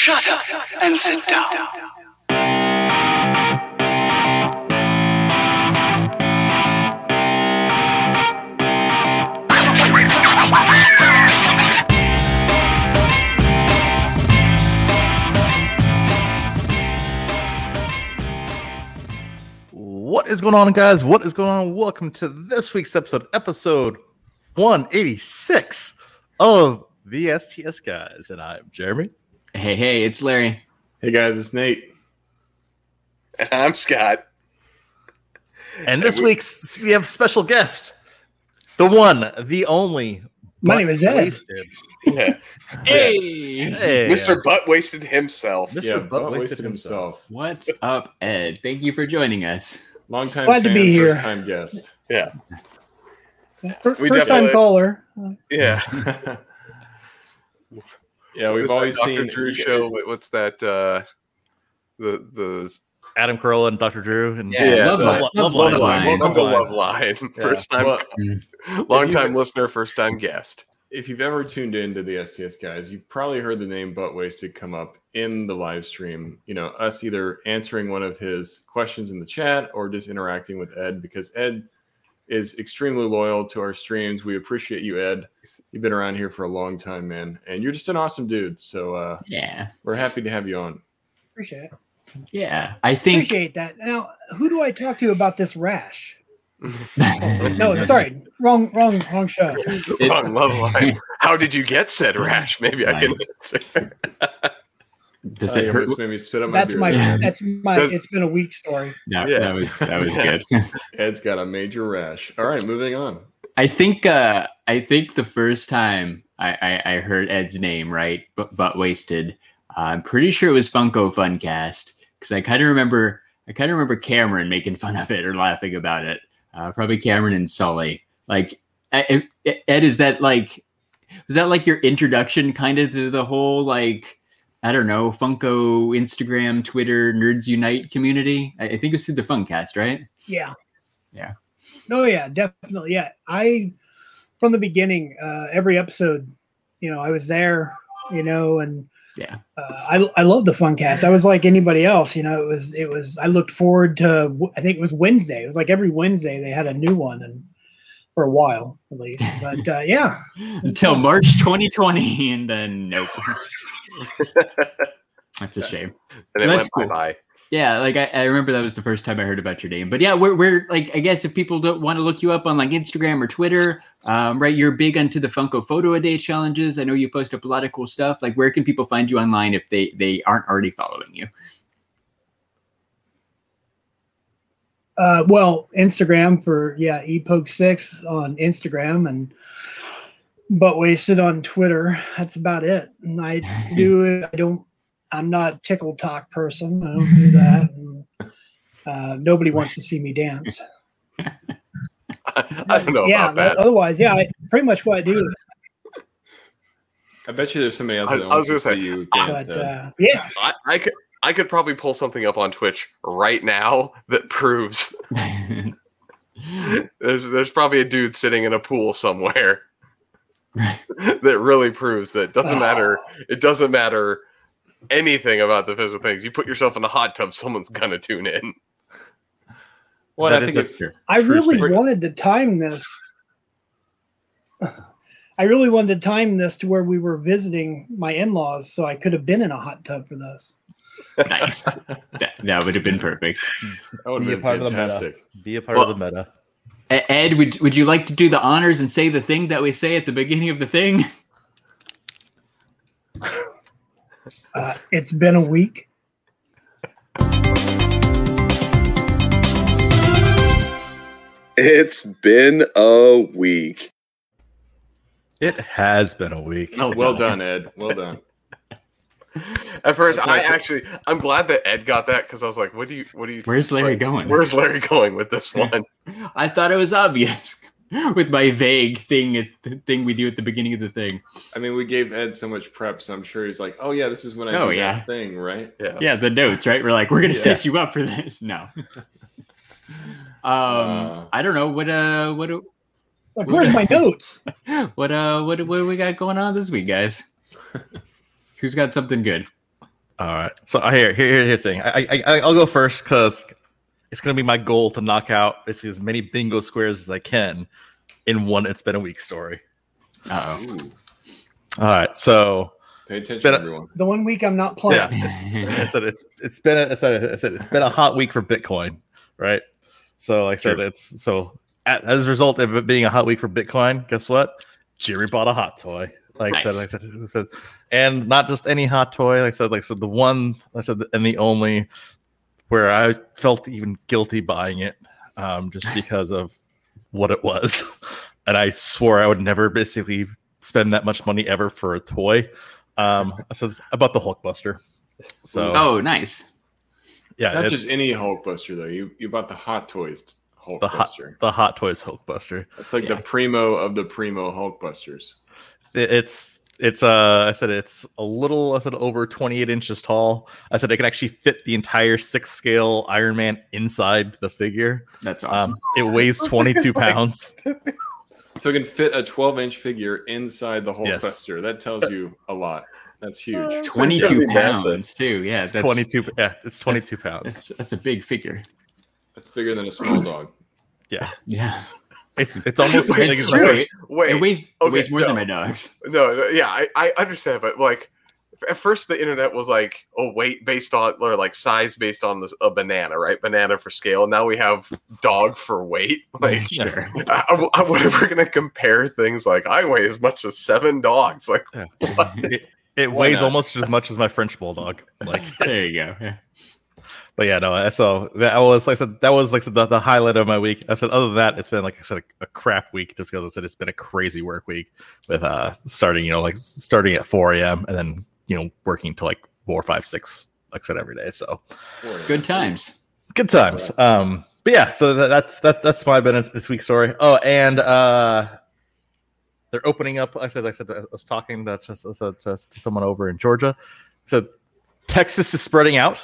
Shut up and sit down. What is going on, guys? What is going on? Welcome to this week's episode, episode 186 of the STS Guys. And I'm Jeremy. Hey, hey, it's Larry. Hey guys, it's Nate. And I'm Scott. And this week's we have special guest, the one, the only. My name is Ed. wasted. Yeah. Hey, Hey, Mr. Butt wasted himself. Mr. Yeah, Butt Butt wasted wasted himself. what's up, Ed? Thank you for joining us. Long time Glad to be here. first time guest. Yeah. Fir- First time caller. Yeah. yeah, we've always that Dr. seen Drew show. What- What's that? Uh, the the Adam Carolla and Dr. Drew. And Yeah, Yeah, love, the- line, Love- love, Love line. Line. welcome to Loveline. First time, Well, long time listener, first time guest. if you've ever tuned into the STS guys, you've probably heard the name Butt Wasted come up in the live stream. You know, us either answering one of his questions in the chat or just interacting with Ed because Ed is extremely loyal to our streams. We appreciate you, Ed. You've been around here for a long time, man, and you're just an awesome dude. So uh, Yeah, we're happy to have you on. Appreciate it. yeah. I think Appreciate that. Now, who do I talk to about this rash? No, sorry, wrong, wrong, wrong show. Wrong Loveline. How did you get said rash? Maybe I can answer. does Uh, it you hurt? almost made me spit on my That's beer. my. Yeah. That's my. Does- It's been a weak story. No, Yeah. that was that was good. Ed's got a major rash. All right, moving on. I think uh I think the first time I, I, I heard Ed's name, right, but but wasted. Uh, I'm pretty sure it was Funko Funcast because I kind of remember I kind of remember Cameron making fun of it or laughing about it. Uh, probably Cameron and Sully. Like I- I- Ed, is that like was that like your introduction kind of to the whole like I don't know Funko Instagram Twitter Nerds Unite community? I, I think it was through the Funcast, right? Yeah. Yeah. Oh yeah, definitely. Yeah, I from the beginning, uh, every episode, you know, I was there, you know, and Yeah. uh, I I love the Funcast. I was like anybody else, you know. It was it was. I looked forward to. I think it was Wednesday. It was like every Wednesday they had a new one, and for a while at least. But uh, yeah, until March 2020, and then nope. That's a shame. And it That's went cool. bye Yeah, like I, I remember that was the first time I heard about your name. But yeah, we're, we're like I guess if people don't want to look you up on like Instagram or Twitter, um, right? You're big onto the Funko Photo a Day challenges. I know you post up a lot of cool stuff. Like, where can people find you online if they they aren't already following you? Uh, well, Instagram for yeah, epoke six on Instagram and but wasted on Twitter. That's about it. And I do. it. I don't. I'm not a tickle talk person. I don't do that. And, uh, nobody wants to see me dance. I don't know yeah. about that. Otherwise, yeah, I, pretty much what I do. I bet you there's somebody out I- there that I was wants to gonna see say, you dance. Ed. uh, yeah, I, I could I could probably pull something up on Twitch right now that proves there's there's probably a dude sitting in a pool somewhere that really proves that it doesn't ah. matter it doesn't matter anything about the physical things. You put yourself in a hot tub, someone's gonna tune in. well, That I think a- if, I really story. wanted to time this. I really wanted to time this to where we were visiting my in-laws, so I could have been in a hot tub for this. Nice. That, that would have been perfect. that would Be a have part been of the meta. Be a part Well- of the meta. Ed, would would you like to do the honors and say the thing that we say at the beginning of the thing? Uh, it's been a week. It's been a week. It has been a week. Oh, Well done, Ed. Well done. At first, That's I nice. actually I'm glad that Ed got that because I was like, what do you what do you Where's Larry like, going? Where's Larry going with this one? I thought it was obvious with my vague thing thing we do at the beginning of the thing. I mean, we gave Ed so much prep, so I'm sure he's like, "Oh yeah, this is when I Oh, do yeah. that thing, right?" Yeah. Yeah, the notes, right? We're like, we're gonna Yeah. set you up for this. No. um, Uh. I don't know what uh what do- Like, where's my notes? what uh what what do we got going on this week, guys? Who's got something good? All right. So uh, here, here, here's the thing. I, I, I- I'll go first because it's going to be my goal to knock out basically as many bingo squares as I can in one. It's been a week story. Uh Ooh, All right. So pay attention, been a- everyone. The one week I'm not playing. yeah, I oh. said it's it's been a, I said, I said it's been a hot week for Bitcoin, right? So like I said, Sure. it's so as a result of it being a hot week for Bitcoin, guess what? Jerry bought a hot toy. Like I said, like I said, I said, and not just any hot toy. Like I said, like I said, the one I said, and the only where I felt even guilty buying it, um, just because of what it was, and I swore I would never basically spend that much money ever for a toy. Um, I said about bought the Hulkbuster. So oh, nice. yeah, Not just any Hulkbuster though. You you bought the Hot Toys the hot the Hot Toys Hulkbuster. That's like Yeah. the primo of the primo Hulkbusters. It- it's it's uh I said it's a little I said over 28 inches tall. I said it can actually fit the entire six scale Iron Man inside the figure. That's awesome. Um, it weighs 22 pounds. So it can fit a 12 inch figure inside the Yes. Hulkbuster. That tells you a lot. That's huge. 22 gotta massive. pounds too. Yeah, It's that's 22 yeah, it's 22 pounds. That's, that's a big figure. That's bigger than a small dog. Yeah. Yeah, It's it's almost It's like it's true. like- It, Wait, it weighs it weighs more no. than my dogs. no, no, yeah, I, I understand, but like at first the internet was like, oh, weight based on or like size based on this, a banana, right? Banana for scale. Now we have dog for weight. Like, Sure. I, I, what if we're gonna compare things like I weigh as much as seven dogs? Like, it, it weighs not? almost as much as my French bulldog. Like there you go. Yeah. But yeah, no. So that was like I said, that was like the, the highlight of my week. I said, other than that, it's been like I said, a, a crap week just because I said it's been a crazy work week with uh starting, you know, like starting at 4 a.m. and then you know working till like four, five, six, like I said every day. So Good times. good times. Um, but yeah, so that, that's that that's my been this week's story. Oh, and uh they're opening up. I said, I said, I was talking to, to, to, to someone over in Georgia. So Texas is spreading out.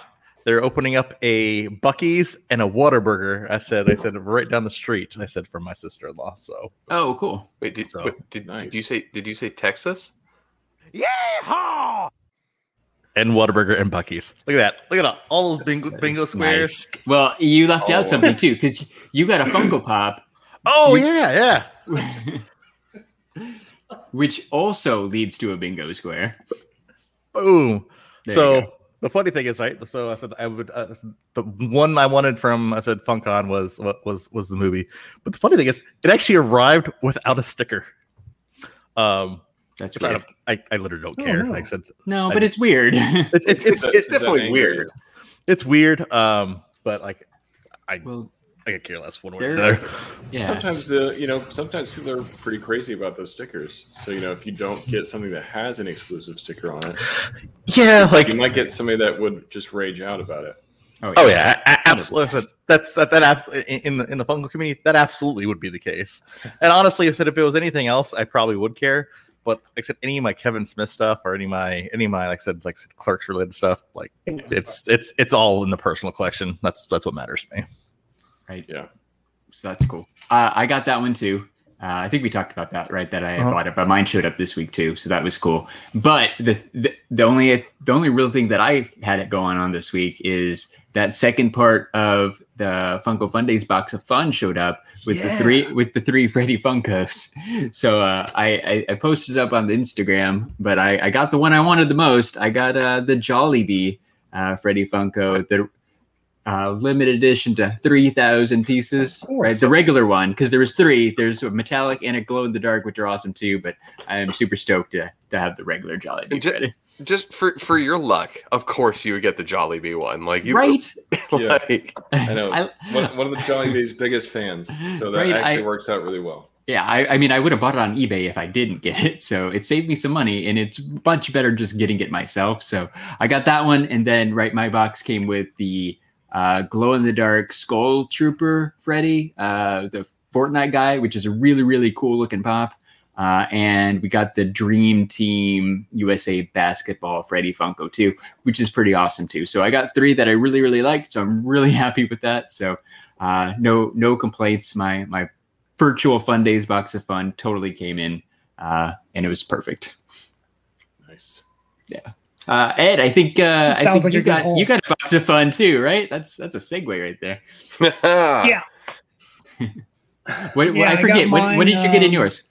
They're opening up a Buc-ee's and a Whataburger. I said, I said, right down the street. I said, from my sister in law. So Oh, cool. wait, did, So, wait, did, did you say did you say Texas? Yeah. And Whataburger and Buc-ee's. Look at that. Look at all, all those bingo bingo squares. Nice. Well, you left Oh. out something too because you got a Funko Pop, Oh You- yeah, yeah. which also leads to a bingo square. Boom. There you so go. The funny thing is, right? So I said I would. Uh, the one I wanted from I said FunKon was was was the movie, but the funny thing is, it actually arrived without a sticker. Um, That's which I, I I literally don't Oh, care. no. Like I said, No, I- but it's weird. it's it's it's, Is that- it's definitely weird. it's weird. Um, but like I well, I could care less one way or There- the other. yeah. Sometimes the you know sometimes people are pretty crazy about those stickers. So you know if you don't get something that has an exclusive sticker on it, Yeah, like you might get somebody that would just rage out about it. Oh, oh yeah, a- a- absolutely. That's that that abs- in in the in the Funko community that absolutely would be the case. And honestly, I said if it was anything else, I probably would care. But except any of my Kevin Smith stuff or any of my any of my like I said like clerks related stuff, like it's it's it's all in the personal collection. That's that's what matters to me. Right. Yeah. So that's cool. Uh, I got that one too. Uh, I think we talked about that, right? That I Uh-huh. bought it, but mine showed up this week too, so that was cool. But the, the the only the only real thing that I had it going on this week is that second part of the Funko Fun Days box of fun showed up with the three with the three Freddy Funkos. So uh, I, I I posted it up on the Instagram, but I I got the one I wanted the most. I got uh, the Jollibee uh, Freddy Funko, the uh, limited edition to 3,000 pieces, right? The regular one, because there was three. There's a metallic and a glow in the dark, which are awesome too. But I am super stoked to, to have the regular Jolly And ju- Freddy. Just for for your luck, of course you would get the Jollibee one. Like you, Right? Yeah. like I know. I- One, one of the Jollibee's biggest fans, so that Right, actually I- works out really well. yeah, I, I mean, I would have bought it on eBay if I didn't get it. So it saved me some money, and it's much better just getting it myself. So I got that one, and then right, my box came with the uh, glow in the dark Skull Trooper Freddy, uh, the Fortnite guy, which is a really really cool looking pop. Uh, and we got the Dream Team USA Basketball Freddy Funko too, which is pretty awesome too. So I got three that I really really liked, so I'm really happy with that. So uh, no no complaints. My my virtual fun days box of fun totally came in uh, and it was perfect Nice. Uh, Ed, I think uh, I think like you got haul. you got a box of fun too, right? That's that's a segue right there. Yeah. What, Yeah, I I got forget. when, when did you get in mine, um, yours?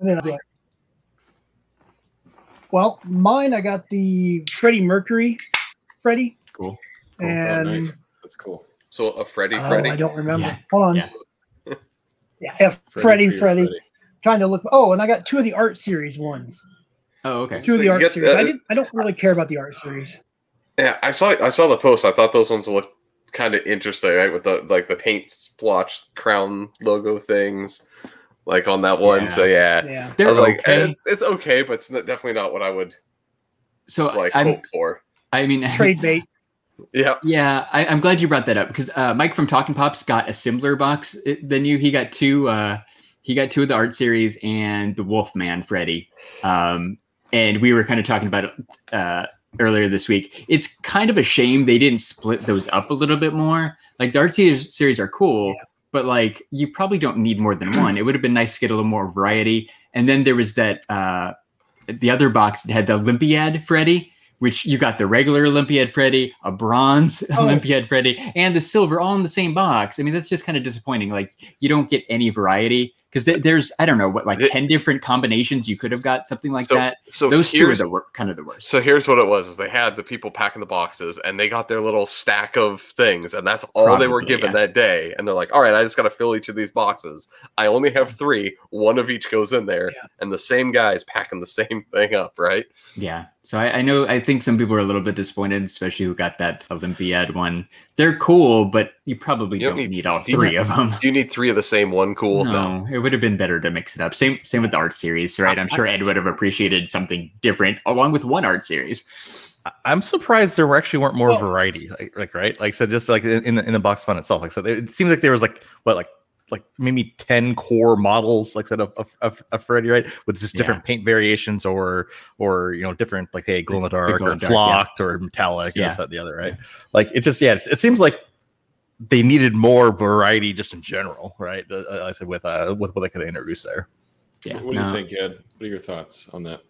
And then I'll be like- Well, mine I got the Freddie Mercury, Freddie, Cool. Cool. Oh, and nice. That's cool. So a Freddy oh, Freddy. I don't remember. Yeah. Hold on. Yeah. Yeah, F Freddie, Freddie, Freddie. Trying to look. Oh, and I got two of the art series ones. Oh, okay. Two of the art series. the- I didn't. I don't really care about the art series. Yeah, I saw I saw the post. I thought those ones looked kind of interesting, right? With the like the paint splotch crown logo things, like on that one. Yeah. So yeah, Yeah. They're I was like, okay. eh, it's it's okay, but it's not, definitely not what I would so like I'm, hope for. I mean, Trade bait. Yeah, Yeah, I, I'm glad you brought that up because uh, Mike from Talking Pops got a similar box than you. He got two. Uh, he got two of the art series and the Wolfman Freddy. Um, and we were kind of talking about it uh, earlier this week. It's kind of a shame they didn't split those up a little bit more. Like the art series, are cool, Yeah. but like you probably don't need more than one. It would have been nice to get a little more variety. And then there was that uh, the other box that had the Olympiad Freddy, which you got the regular Olympiad Freddy, a bronze Oh. Olympiad Freddy, and the silver all in the same box. I mean, that's just kind of disappointing. Like you don't get any variety because th- there's I don't know what like The- ten different combinations you could have got something like so, that. So Those two are the wor- kind of the worst. so here's what it was: is they had the people packing the boxes, and they got their little stack of things, and that's all they were given yeah. that day. And they're like, "All right, I just got to fill each of these boxes. I only have mm. three. One of each goes in there, Yeah. and the same guy is packing the same thing up, right?" Yeah. So I, I know I think some people are a little bit disappointed, especially who got that Olympiad one. They're cool, but you probably You don't don't, need- need, all do you three of them. Do you need three of the same one? Cool. No, it would have been better to mix it up. Same same with the art series, right? I'm sure Ed would have appreciated something different along with one art series. I- I'm surprised there actually weren't more Well- variety, like, like right, like so just like in in the, in the box fun itself. Like so, it seems like there was like what like like maybe ten core models, like said of of, of, of Freddy, right, with just different paint variations or or you know different like hey glow in the dark or in the dark, yeah. flocked or metallic, yeah, Yeah. this, that, the other, right? Like it just yeah, it's, it seems like they needed more variety just in general, right? Uh, I said with uh with what they could introduce there. Yeah. what do no. you think, Ed? What are your thoughts on that?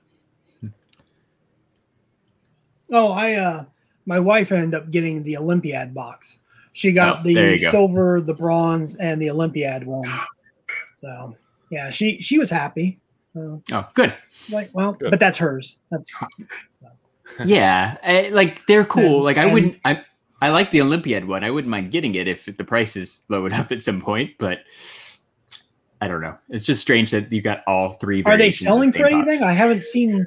Oh, I uh my wife ended up getting the Olympiad box. She got Oh, the you go. silver, the bronze, and the Olympiad one. So yeah, she she was happy. Uh, Oh, good. like well, Good. but that's hers. That's Yeah, I, like they're cool. And- like I and- wouldn't. I I like the Olympiad one. I wouldn't mind getting it if the price is low enough at some point. But I don't know. It's just strange that you got all three. are they selling the for anything? box. I haven't seen.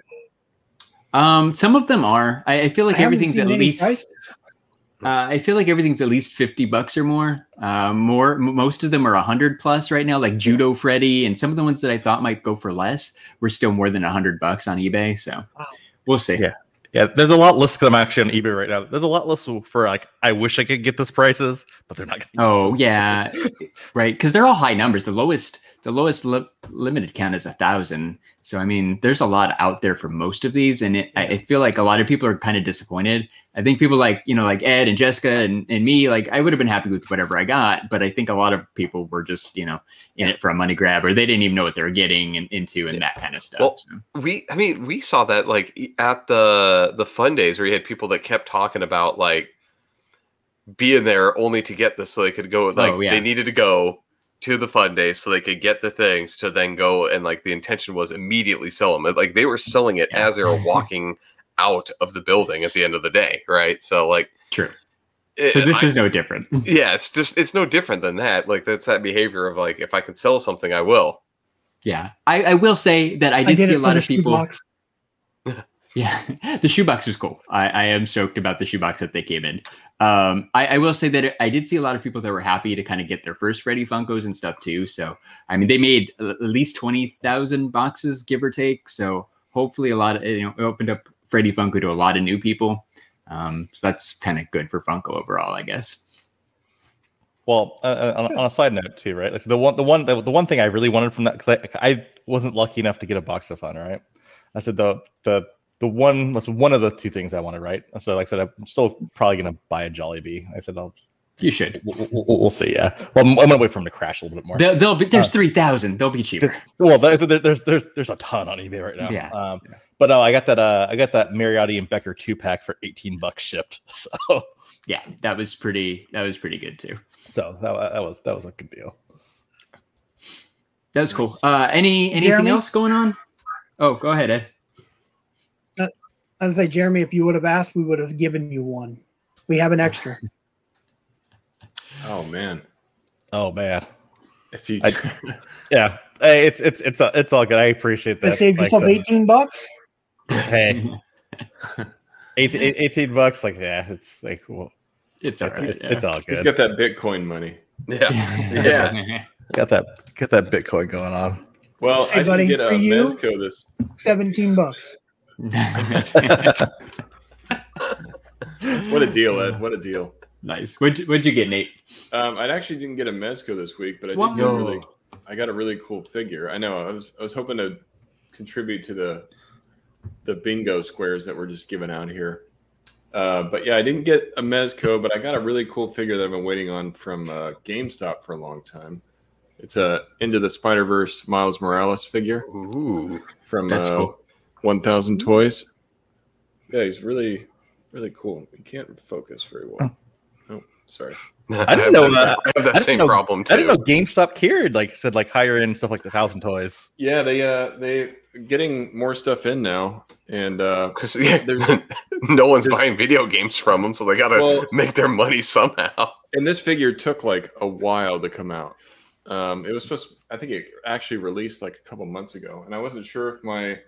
Um, some of them are. I, I feel like I everything's at least. prices. Uh, I feel like everything's at least fifty bucks or more. Uh, more, m- most of them are hundred plus right now. Like Judo Freddy, and some of the ones that I thought might go for less were still more than hundred bucks on eBay. So we'll see. Yeah. Yeah, there's a lot list them actually on eBay right now. There's a lot less for like I wish I could get this prices, but they're not. Gonna Oh yeah, right. Because they're all high numbers. The lowest, the lowest li- limited count is a thousand. So I mean, there's a lot out there for most of these, and it, I, I feel like a lot of people are kind of disappointed. I think people like you know like Ed and Jessica and, and me, like I would have been happy with whatever I got, but I think a lot of people were just you know in it for a money grab, or they didn't even know what they were getting and, into and that kind of stuff. Well, So, we i mean we saw that like at the the fun days where you had people that kept talking about like being there only to get this so they could go oh, like Oh, yeah. they needed to go to the fun day so they could get the things to then go and like the intention was immediately sell them like they were selling it Yeah. as they were walking out of the building at the end of the day right so like true. it- So this I- is no different. yeah it's just it's no different than that like that's that behavior of like if i can sell something i will Yeah, I, I will say that I I did, did see a lot of people. Yeah, the shoebox was cool. I, I am stoked about the shoebox that they came in. Um, I, I will say that I did see a lot of people that were happy to kind of get their first Freddy Funkos and stuff too. So, I mean, they made at least 20,000 boxes, give or take. So, hopefully, a lot of, you know, it opened up Freddy Funko to a lot of new people. Um, so, that's kind of good for Funko overall, I guess. Well, uh, uh, on, on a side note too, right? Like the one, the one, the, the one thing I really wanted from that because I, I wasn't lucky enough to get a box of fun, right? I said the the the one was one of the two things I wanted, right? So like I said, I'm still probably gonna buy a Jollibee. I said I'll You should. We'll, we'll, we'll see. Yeah. Well, I'm, I'm gonna wait for him to crash a little bit more. They'll, they'll be, there's Uh, three thousand. They'll be cheaper. Well, there's there's there's there's a ton on eBay right now. Yeah. Um, but no, I got that. Uh, I got that Mariotti and Becker two pack for 18 bucks shipped. So Yeah, that was pretty. That was pretty good too. so that, that was that was a good deal. That was cool. Uh, any anything Jeremy? else going on? Oh, go ahead, Ed. I was like, Jeremy, if you would have asked, we would have given you one. We have an extra. Oh man, Oh man. if you I- Yeah. Hey, it's it's it's uh, it's all good. I appreciate that. that. saved Like, yourself the- 18 bucks. Hey, 18, 18 bucks. Like yeah, it's like well, it's it's, alright. it's, it's all he's good. got that Bitcoin money. Yeah. Yeah. Got that got that Bitcoin going on. Well, Hey, I buddy, did get for a you? Mezco this. 17 bucks. What a deal, Ed! What a deal. nice. What'd, you- what'd you get, Nate? Um, I actually didn't get a Mezco this week, but I did What? get a No. really. I got a really cool figure. I know. I was I was hoping to contribute to the the bingo squares that we're just giving out here. Uh, but yeah, I didn't get a Mezco, but I got a really cool figure that I've been waiting on from uh, GameStop for a long time. It's a Into the Spider Verse Miles Morales figure Ooh. from That's uh, cool. 1000 Toys. Yeah, he's really, really cool. He can't focus very well. Oh, sorry. I, didn't know, that, uh, I have that I same know- problem too. I didn't know GameStop cared. Like said, like higher end stuff like the thousand toys. Yeah, they uh they getting more stuff in now, and uh Because yeah, There's- no one's there's- buying video games from them, so they gotta Well- make their money somehow. and this figure took like a while to come out. Um, it was supposed, I think it actually released like a couple months ago, and I wasn't sure if my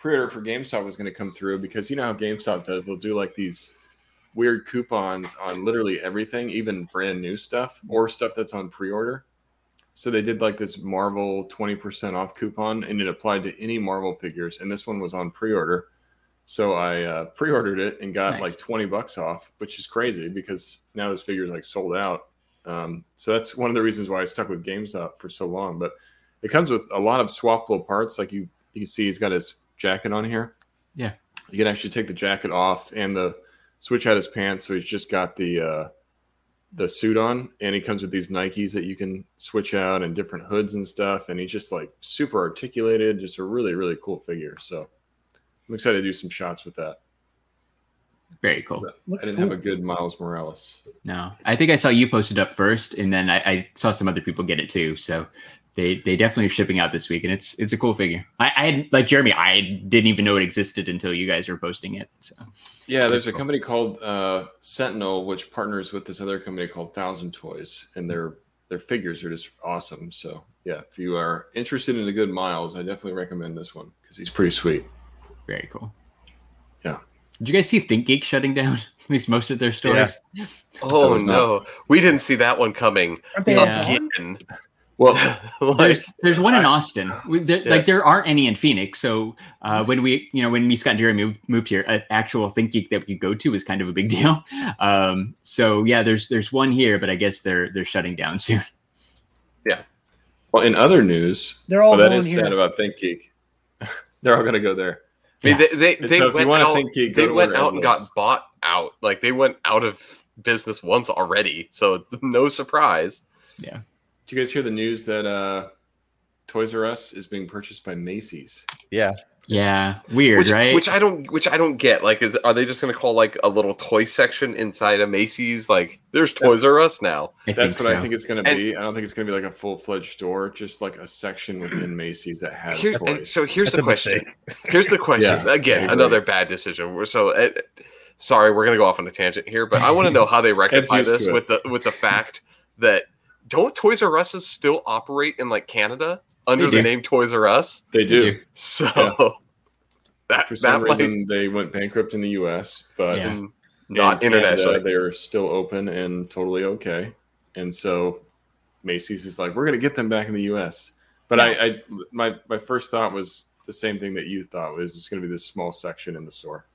pre-order for GameStop was going to come through because you know how GameStop does; they'll do like these weird coupons on literally everything, even brand new stuff or stuff that's on pre-order. So they did like this Marvel twenty percent off coupon, and it applied to any Marvel figures, and this one was on pre-order. So I uh, pre-ordered it and got Nice. like twenty bucks off, which is crazy because now this figure is like sold out. Um, so that's one of the reasons why I stuck with GameStop for so long. But it comes with a lot of swappable parts. Like you, you can see, he's got his jacket on here. Yeah. you can actually take the jacket off and the switch out his pants. So he's just got the uh, the suit on, and he comes with these Nikes that you can switch out and different hoods and stuff. And he's just like super articulated, just a really really cool figure. So I'm excited to do some shots with that. Very cool. I didn't cool. have a good Miles Morales. No, I think I saw you posted up first, and then I, I saw some other people get it too. So they they definitely are shipping out this week, and it's it's a cool figure. I, I had like Jeremy, I didn't even know it existed until you guys were posting it. So Yeah, there's a company called uh, Sentinel, which partners with this other company called Thousand Toys, and their their figures are just awesome. So yeah, if you are interested in a good Miles, I definitely recommend this one because he's pretty sweet. very cool. Yeah. Did you guys see ThinkGeek shutting down at least most of their stores? Oh was not- no, we didn't see that one coming Aren't they Yeah. again. Well, like, There's there's one in Austin. We- there- Yeah. Like there aren't any in Phoenix. So uh, when we you know when me Scott and Jeremy moved, moved here, an actual Think Geek that we could go to is kind of a big deal. Um, so yeah, there's there's one here, but I guess they're they're shutting down soon. Yeah. Well, in other news, They're all oh, that here. sad about Think Geek. They're all going to go there. I mean, they they, they so went out. geek, they went out and got bought out. Like they went out of business once already, so no surprise. Did you guys hear the news that uh, Toys R Us is being purchased by Macy's? Yeah. Yeah, weird, Which, right? which I don't, which I don't get. Like, is are they just going to call like a little toy section inside of Macy's? Like, there's Toys R Us now. I That's what so. I think it's going to And- be. I don't think it's going to be like a full fledged store, just like a section within Macy's that has Here- toys. so here's That's the question. mistake. Here's the question. Yeah, Again, another bad decision. We're- So, uh, sorry, we're going to go off on a tangent here, but I want to know how they rectify this with the with the fact that don't Toys R Us still operate in like Canada under They the do. name Toys R Us? they do. do. So Yeah. that For some that might reason, they went bankrupt in the U.S., but Yeah. mm, not in Canada, internationally. they're still open and totally okay. And so Macy's is like, we're going to get them back in the U.S. But I, I, my my first thought was the same thing that you thought was it's going to be this small section in the store.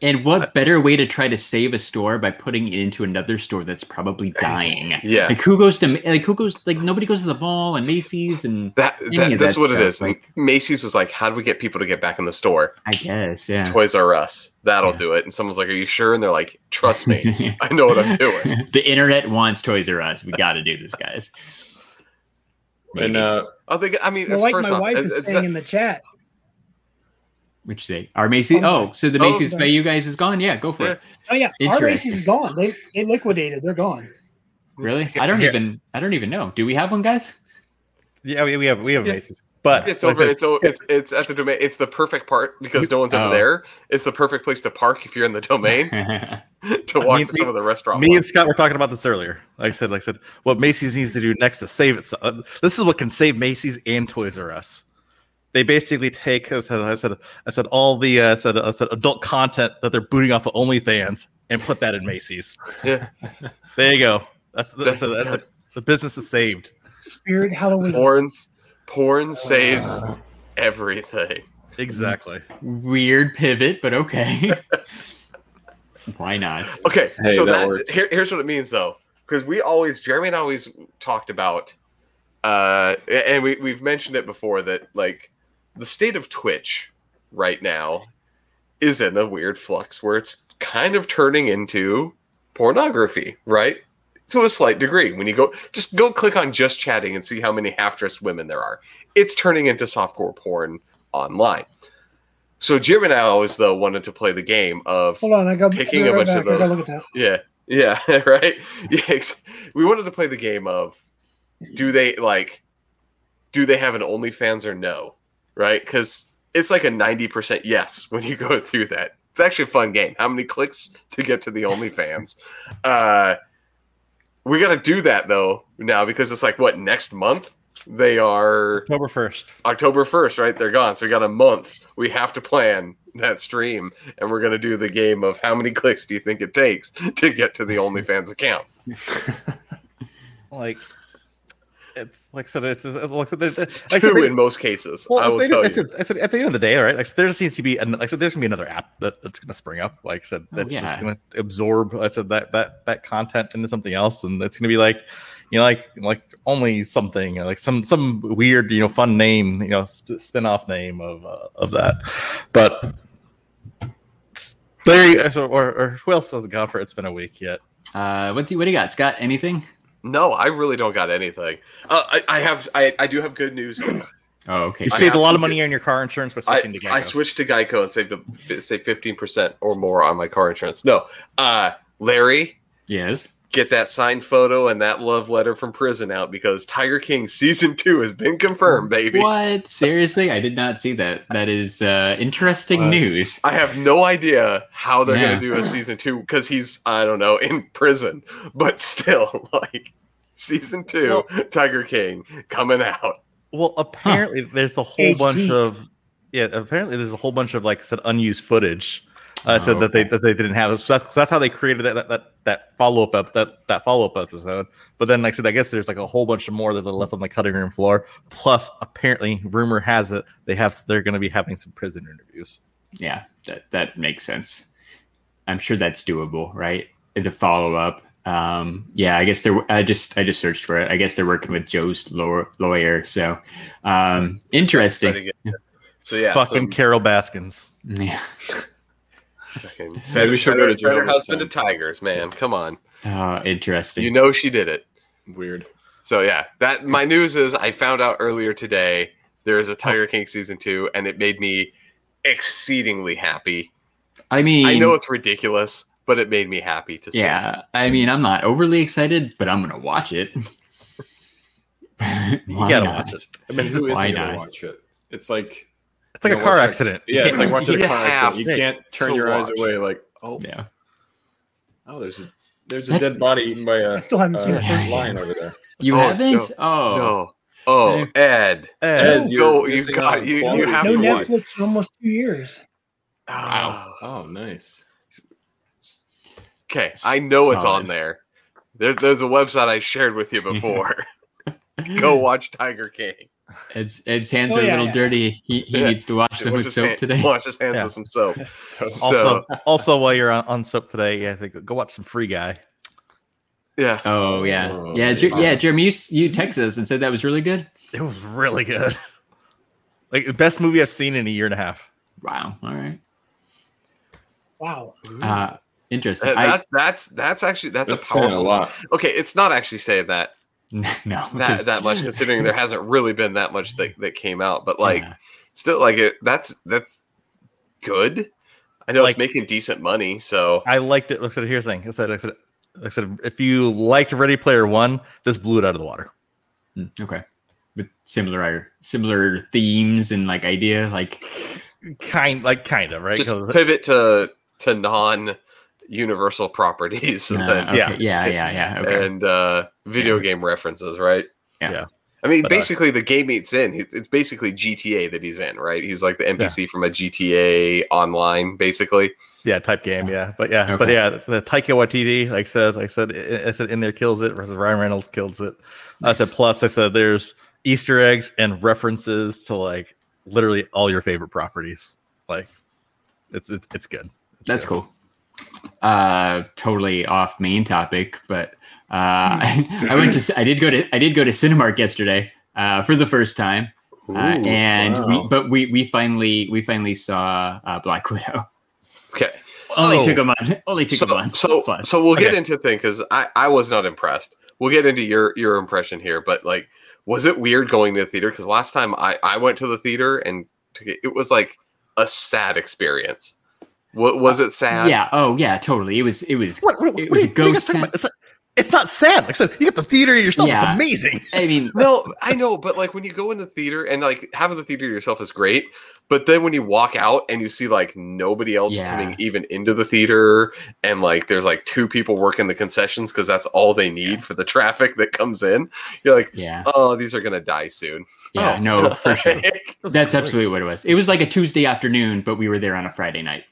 And what better way to try to save a store by putting it into another store that's probably dying? Yeah. Like who goes to like who goes like nobody goes to the mall and Macy's and That, Any that of that's that what it stuff, is. like- Macy's was like, how do we get people to get back in the store? I guess yeah. Toys R Us. That'll Yeah. do it. And someone's like, Are you sure? And they're like, Trust me, I know what I'm doing. the internet wants Toys R Us. We got to do this, guys. And Maybe. uh, Oh, they. I mean, Well, like first my off, wife is saying not- in the chat. Which say our Macy's? I'm. Oh, so the Oh, Macy's sorry. by you guys is gone? Yeah, go for Yeah. it. Oh yeah, our Macy's is gone. They they liquidated. They're gone. Really? I don't Here. even. I don't even know. Do we have one, guys? Yeah, we, we have we have Yeah. Macy's, but it's like I over. It's o- it's it's at the domain. It's the perfect part because no one's Oh. ever there. It's the perfect place to park if you're in the domain to I walk mean, to some of the restaurant. me and. Scott were talking about this earlier. Like I said, like I said, what Macy's needs to do next to save it. uh, This is what can save Macy's and Toys R Us. They basically take, I said, I said, I said, all the, uh, I said, I said, adult content that they're booting off of OnlyFans and put that in Macy's. Yeah. There you go. That's that's that, the business is saved. Spirit Halloween. Porns, porn saves everything. Exactly. Weird pivot, but okay. Why not? Okay, Hey, so that that, here, here's what it means though, because we always Jeremy and I always talked about, uh, and we we've mentioned it before that like the state of Twitch right now is in a weird flux where it's kind of turning into pornography, right? To a slight degree. When you go, just go click on just chatting and see how many half-dressed women there are. It's turning into softcore porn online. So Jeremy and I always though wanted to play the game of Hold on, I got Picking a bunch of back. Gotta those. Look at that. yeah, yeah, right. Yeah, we wanted to play the game of do they like do they have an OnlyFans or no, right? Because it's like a ninety percent yes when you go through that. It's actually a fun game. How many clicks to get to the OnlyFans? uh, we got to do that though now because it's like what next month they are October first. October 1st, right? They're gone. So we got a month. We have to plan that stream and we're going to do the game of how many clicks do you think it takes to get to the OnlyFans account? Like, it's like I said, it's, it's like I said, there's- like I Two said, in most cases. Well, I will they- tell I you. said, I said, at the end of the day, right? Like, there just seems to be, an, like I said, there's gonna be another app that, that's gonna spring up. Like I said, Oh, that's yeah. just gonna absorb. I said that that that content into something else, and it's gonna be like, you know, like like only something, like some some weird, you know, fun name, you know, sp- spin-off name of uh, of that. But there, so, or, or who else hasn't gone for it? It's been a week yet. Uh, what do you, what do you got, Scott? Anything? No, I really don't got anything. Uh, I, I have, I, I do have good news. though. Oh, okay. You I saved a lot of absolutely- money on your car insurance by I, to Geico. I switched to Geico and saved a, saved fifteen percent or more on my car insurance. No, uh, Larry, Yes. Get that signed photo and that love letter from prison out because Tiger King season two has been confirmed, baby. What? Seriously? I did not see that. That is uh, interesting What? news. I have no idea how they're Yeah. going to do a season two because he's, I don't know, in prison. But still, like, season two, Tiger King coming out. Well, apparently there's a whole HG. bunch of yeah. Apparently there's a whole bunch of like I said unused footage. Uh, said Oh, that they that they didn't have. So that's, so that's how they created that that that, that follow up ep- that that follow up episode. But then, like I said, I guess there's like a whole bunch of more that they left on the cutting room floor. Plus, apparently, rumor has it they have they're going to be having some prison interviews. Yeah, that that makes sense. I'm sure that's doable, right? The follow up. Um, yeah, I guess they're. I just I just searched for it. I guess they're working with Joe's lawyer. So, um, interesting. So yeah, Fucking so, Carol Baskins. Yeah. fucking Maybe she'll better- to jail better husband time. to tigers, man. Come on, Oh, interesting. you know she did it. Weird. So yeah, that my news is I found out earlier today there is a Tiger King season two, and it made me exceedingly happy. I mean, I know it's ridiculous, but it made me happy to see. Yeah, I mean, I'm not overly excited, but I'm gonna watch it. You gotta not? watch it. I mean, who Why isn't gonna watch it? It's like It's like You a car watch it- accident. yeah, it's like watching You a car accident. You can't turn to your eyes away. Like, oh, Yeah. oh, there's a there's a dead body eaten by a I still haven't seen uh, the yeah. first one. lion over there. You Oh, haven't? no. Oh, No. Oh, Hey. Ed. Ed, Ed, you're Go, you've got you. You have No to TV. watch. Netflix for almost two years. Wow. Oh, nice. Okay, I know it's on there. There, there's a website I shared with you before. Go watch Tiger King. Ed's Ed's hands Oh, are a yeah, little yeah. dirty. He he Yeah. needs to wash them with soap hand- today. Wash his hands Yeah. with some soap. So, Also, also while you're on, on soap today, yeah, I think go watch some Free Guy. Yeah. Oh yeah, Oh, yeah, Jer- yeah. yeah. Jeremy, you s- you texted us and said that was really good. It was really good. Like the best movie I've seen in a year and a half. Wow. All right. Wow. Uh, interesting. That, I, that's that's actually that's, that's a saying a lot. Okay, it's not actually saying that no, that 'cause- that much considering there hasn't really been that much that, that came out, but like Yeah. still like it that's that's good. I know Like- it's making decent money, so I liked it. Look at it, here's the thing. I said, I said, I said, if you liked Ready Player One, this blew it out of the water. Mm, okay, with similar similar themes and like idea, like Kind, like kind of right. just 'Cause- pivot to to non universal properties and uh, then okay, yeah. yeah, yeah, yeah. Okay. and uh video game references, right? Yeah. Yeah. I mean, But, uh, basically, the game he's in, it's it's basically GTA that he's in, right? He's like the NPC from a GTA online, basically. yeah, type game. Yeah, but yeah, but yeah, the Taika Waititi, like I said, like I said, I I said in there kills it versus Ryan Reynolds kills it. I said plus, I said there's Easter eggs and references to like literally all your favorite properties. Like, it's it's it's good. It's That's good. cool. Uh, totally off main topic, but uh, I, I went to I did go to I did go to Cinemark yesterday uh, for the first time, uh, Ooh, and wow. we but we we finally we finally saw uh, Black Widow. Okay. Only Oh. took a month. Only took So, a month. so, plus. so we'll get Okay. into thing because I, I was not impressed. We'll get into your your impression here, but like, was it weird going to the theater? Because last time I I went to the theater and it, it was like a sad experience. Wa- was it sad? yeah. Oh yeah. Totally. It was. It was. What, what, It what was are a you- what are you guys ghost talking town. about? It's, not- it's not sad. Like I said, you get the theater yourself. It's amazing. I mean, No, I know, but like when you go in the theater and like having the theater yourself is great, but then when you walk out and you see like nobody else Yeah. coming even into the theater, and like there's like two people working the concessions because that's all they need for the traffic that comes in, you're like, yeah. oh, these are gonna die soon. Yeah. Oh. No, for sure. Like, That's absolutely what it was. It was like a Tuesday afternoon, but we were there on a Friday night,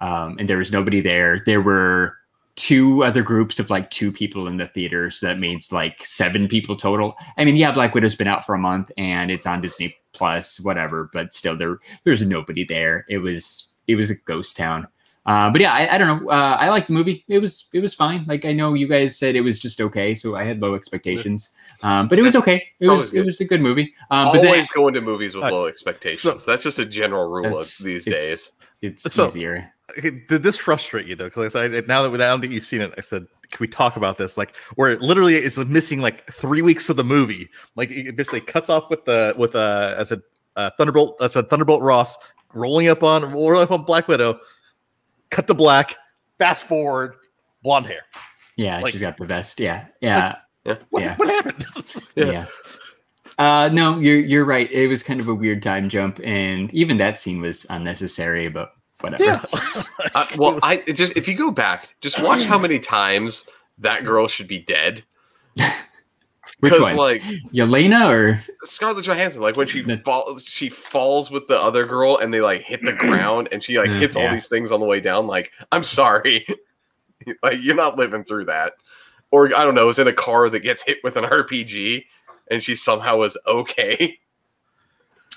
um, and there was nobody there. There were two other groups of like two people in the theater, so that means like seven people total. I mean, yeah, Black Widow's been out for a month and it's on Disney Plus, whatever, but still, there there's nobody there. It was it was a ghost town. Uh, but yeah, I, I don't know. Uh, I liked the movie. It was it was fine. Like I know you guys said it was just okay, so I had low expectations. Um, but it was okay. It was good. it was a good movie. Um, but then- always go into movies with Uh, low expectations. that's just a general rule of these it's- days. It's So- easier. Okay, did this frustrate you though? Because I said now that I don't think you've seen it, I said, can we talk about this? Like, where it literally is missing like three weeks of the movie. Like, it basically cuts off with the with uh, I said uh, Thunderbolt. I said Thunderbolt Ross rolling up on rolling up on Black Widow. Cut the black. Fast forward. Blonde hair. Yeah, Like- she's got the best. Yeah, yeah, What, Yeah. what happened? Yeah. yeah. Uh, no, you're you're right. It was kind of a weird time jump, and even that scene was unnecessary. But whatever. yeah. Uh, well, I just if you go back, just watch how many times that girl should be dead. Which Because one? like Yelena or Scarlett Johansson, like when she The- falls, she falls with the other girl, and they like hit the ground, and she like Mm, hits all these things on the way down. Like, I'm sorry, like you're not living through that. Or I don't know, is in a car that gets hit with an RPG, and she somehow was okay.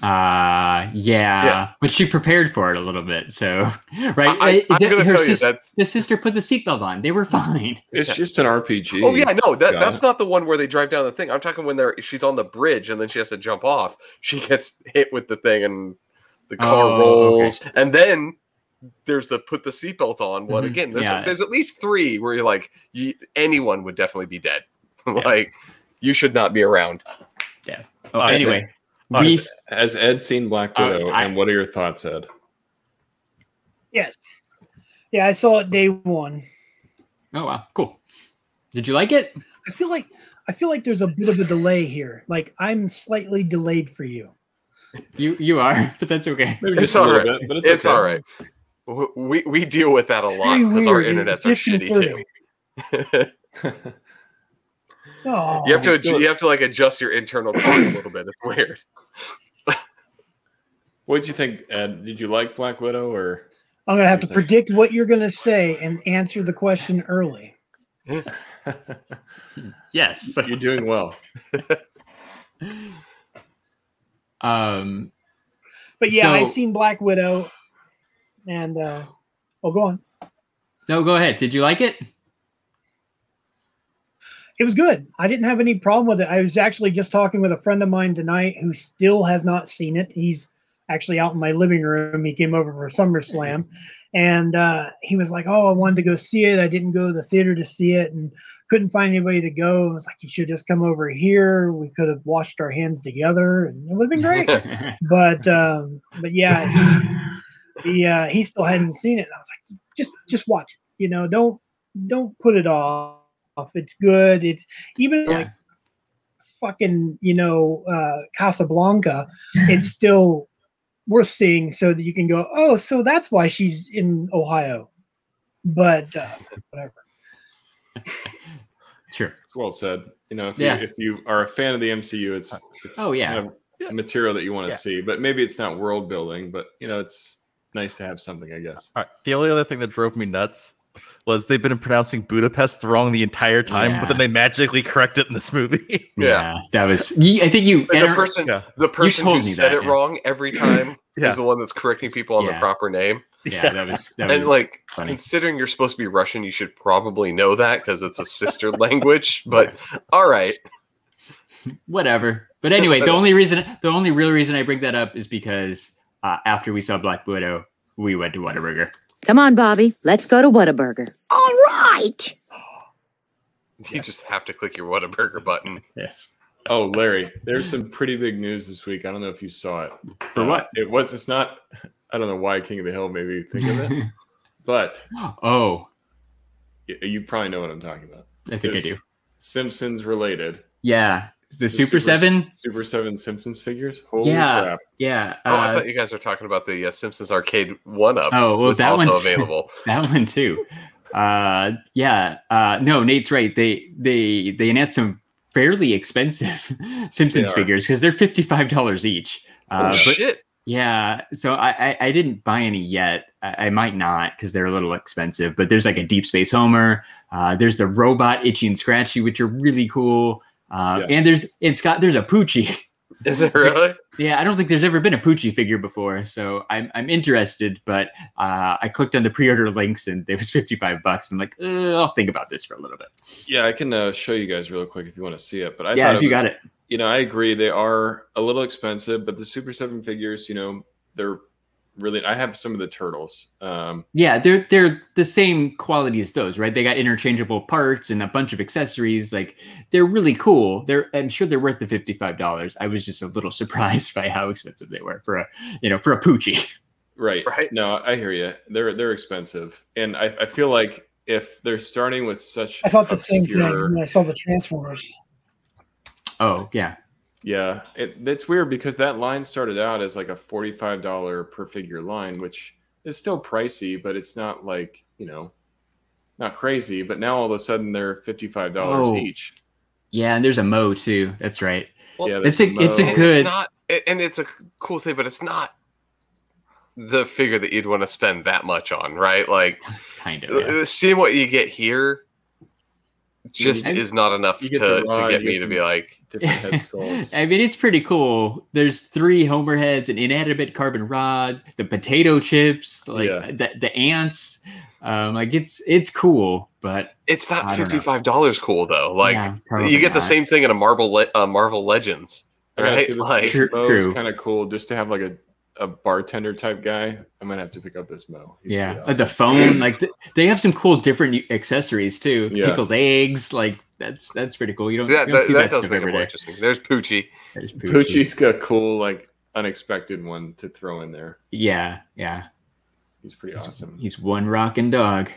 Uh, yeah, Yeah. but she prepared for it a little bit. So right, I, am the- gonna her tell you that's. the sister put the seatbelt on. They were fine. It's just an RPG. Oh yeah, no, that, that's not the one where they drive down the thing. I'm talking when they're she's on the bridge and then she has to jump off. She gets hit with the thing and the car Oh, rolls, and then there's the put the seatbelt on one Mhm, again. There's, yeah. there's at least three where you're like, you, anyone would definitely be dead. like you should not be around. Yeah. Oh, anyway, we Has, has Ed seen Black Uh, Widow? I- and what are your thoughts, Ed? Yes. Yeah, I saw it day one. oh wow, cool. Did you like it? I feel like I feel like there's a bit of a delay here. Like I'm slightly delayed for you. You you are, but that's okay. Maybe It's just a all little right. bit, but it's, It's, okay. all right. We we deal with that a It's lot because our internets It's are shitty too. Oh, you have to Let's do you have to like adjust your internal clock a little bit. It's weird. what did you think, Ed? Did you like Black Widow or? I'm gonna have to What do you think? predict what you're gonna say and answer the question early. Yes. You're doing well. Um, But yeah, I've seen Black Widow, and uh, oh, go on. no, go ahead. Did you like it? It was good. I didn't have any problem with it. I was actually just talking with a friend of mine tonight who still has not seen it. He's actually out in my living room. He came over for SummerSlam, and uh, he was like, "Oh, I wanted to go see it. I didn't go to the theater to see it, and couldn't find anybody to go." I was like, "You should just come over here. We could have washed our hands together, and it would have been great." but um, but yeah, he he, uh, he still hadn't seen it. And I was like, just just watch it. You know, don't don't put it off. It's good. It's even Yeah. like fucking you know uh, Casablanca. It's still worth seeing so that you can go, oh, so that's why she's in Ohio. But uh, whatever. sure. It's well said. You know, if Yeah. you if you are a fan of the MCU, it's it's Oh, yeah. kind of material that you want to Yeah. see. But maybe it's not world building, but you know, it's nice to have something, I guess. All right. The only other thing that drove me nuts was they've been pronouncing Budapest wrong the entire time, but then they magically correct it in this movie. Yeah. that was. I think you. And the person, Yeah. the person who said that, it yeah. wrong every time Yeah. is the one that's correcting people on the proper name. yeah, that was. That and was like, funny. considering you're supposed to be Russian, you should probably know that because it's a sister language. But all right, whatever. But anyway, the only reason, the only real reason I bring that up is because uh, after we saw Black Widow, we went to Whataburger. Come on, Bobby. Let's go to Whataburger. All right. you just have to click your Whataburger button. Yes. Oh, Larry, there's some pretty big news this week. I don't know if you saw it. For Uh, what? It was. It's not. I don't know why King of the Hill made me think of it, but oh, y- you probably know what I'm talking about. I think I do. Simpsons related. Yeah, the, Super, Super- Seven. Super Seven Simpsons figures. Holy Yeah. crap! Yeah. Oh, I uh, thought you guys were talking about the uh, Simpsons arcade one up. Oh, well, that also one's- available. that one too. Uh, yeah. Uh, no, Nate's right. They they they announced some fairly expensive Simpsons figures because they're fifty five dollars each. Uh, oh but shit! yeah, so I, I I didn't buy any yet. I, I might not because they're a little expensive. But there's like a Deep Space Homer. Uh, there's the robot Itchy and Scratchy, which are really cool. Uh, Yeah. And there's it's got there's a Poochie. Is it really? Yeah, I don't think there's ever been a Poochie figure before, so I'm I'm interested. But uh, I clicked on the pre-order links and it was 55 bucks. I'm like, uh, I'll think about this for a little bit. Yeah, I can uh, show you guys real quick if you want to see it. But I yeah, thought if you was, got it. You know, I agree they are a little expensive, but the Super Seven figures, you know, they're really. I have some of the turtles. Um, Yeah, they're they're the same quality as those, right? They got interchangeable parts and a bunch of accessories. Like they're really cool. They're I'm sure they're worth the 55 dollars. I was just a little surprised by how expensive they were for a you know for a Poochie. right. Right. No, I hear you. They're they're expensive, and I, I feel like if they're starting with such, I thought the same thing when I saw the Transformers. Oh yeah, Yeah, it, it's weird because that line started out as like a forty-five dollar per figure line, which is still pricey, but it's not like you know, not crazy. But now all of a sudden they're fifty-five dollars Oh. each. yeah, and there's a Mo too. That's right. Well, yeah, It's there's a it's a Mo. And good. not, and it's a cool thing, but it's not the figure that you'd want to spend that much on, right? Like Kind of. Yeah. uh, seeing what you get here just I- is not enough You to, get the to get me to be like, different head sculpts. I mean, it's pretty cool. There's three Homer heads, an inanimate carbon rod, the potato chips, like Yeah. the, the ants. Um, like it's it's cool, but it's not I fifty five dollars cool though. Like yeah, you get the same thing in a Marvel Le- uh, Marvel Legends, right? say, this, Like, this True- true. kind of cool just to have like a, a bartender type guy. I might have to pick up this Mo. He's Yeah, pretty uh, the phone, like th- they have some cool different accessories too. Yeah. Pickled eggs, like that's that's pretty cool. You don't, that, you don't that, see that that, does stuff make it every more day. interesting. There's Poochie. There's Poochie. Poochie's got a cool, like unexpected one to throw in there. Yeah, yeah. He's pretty awesome. He's one rocking dog.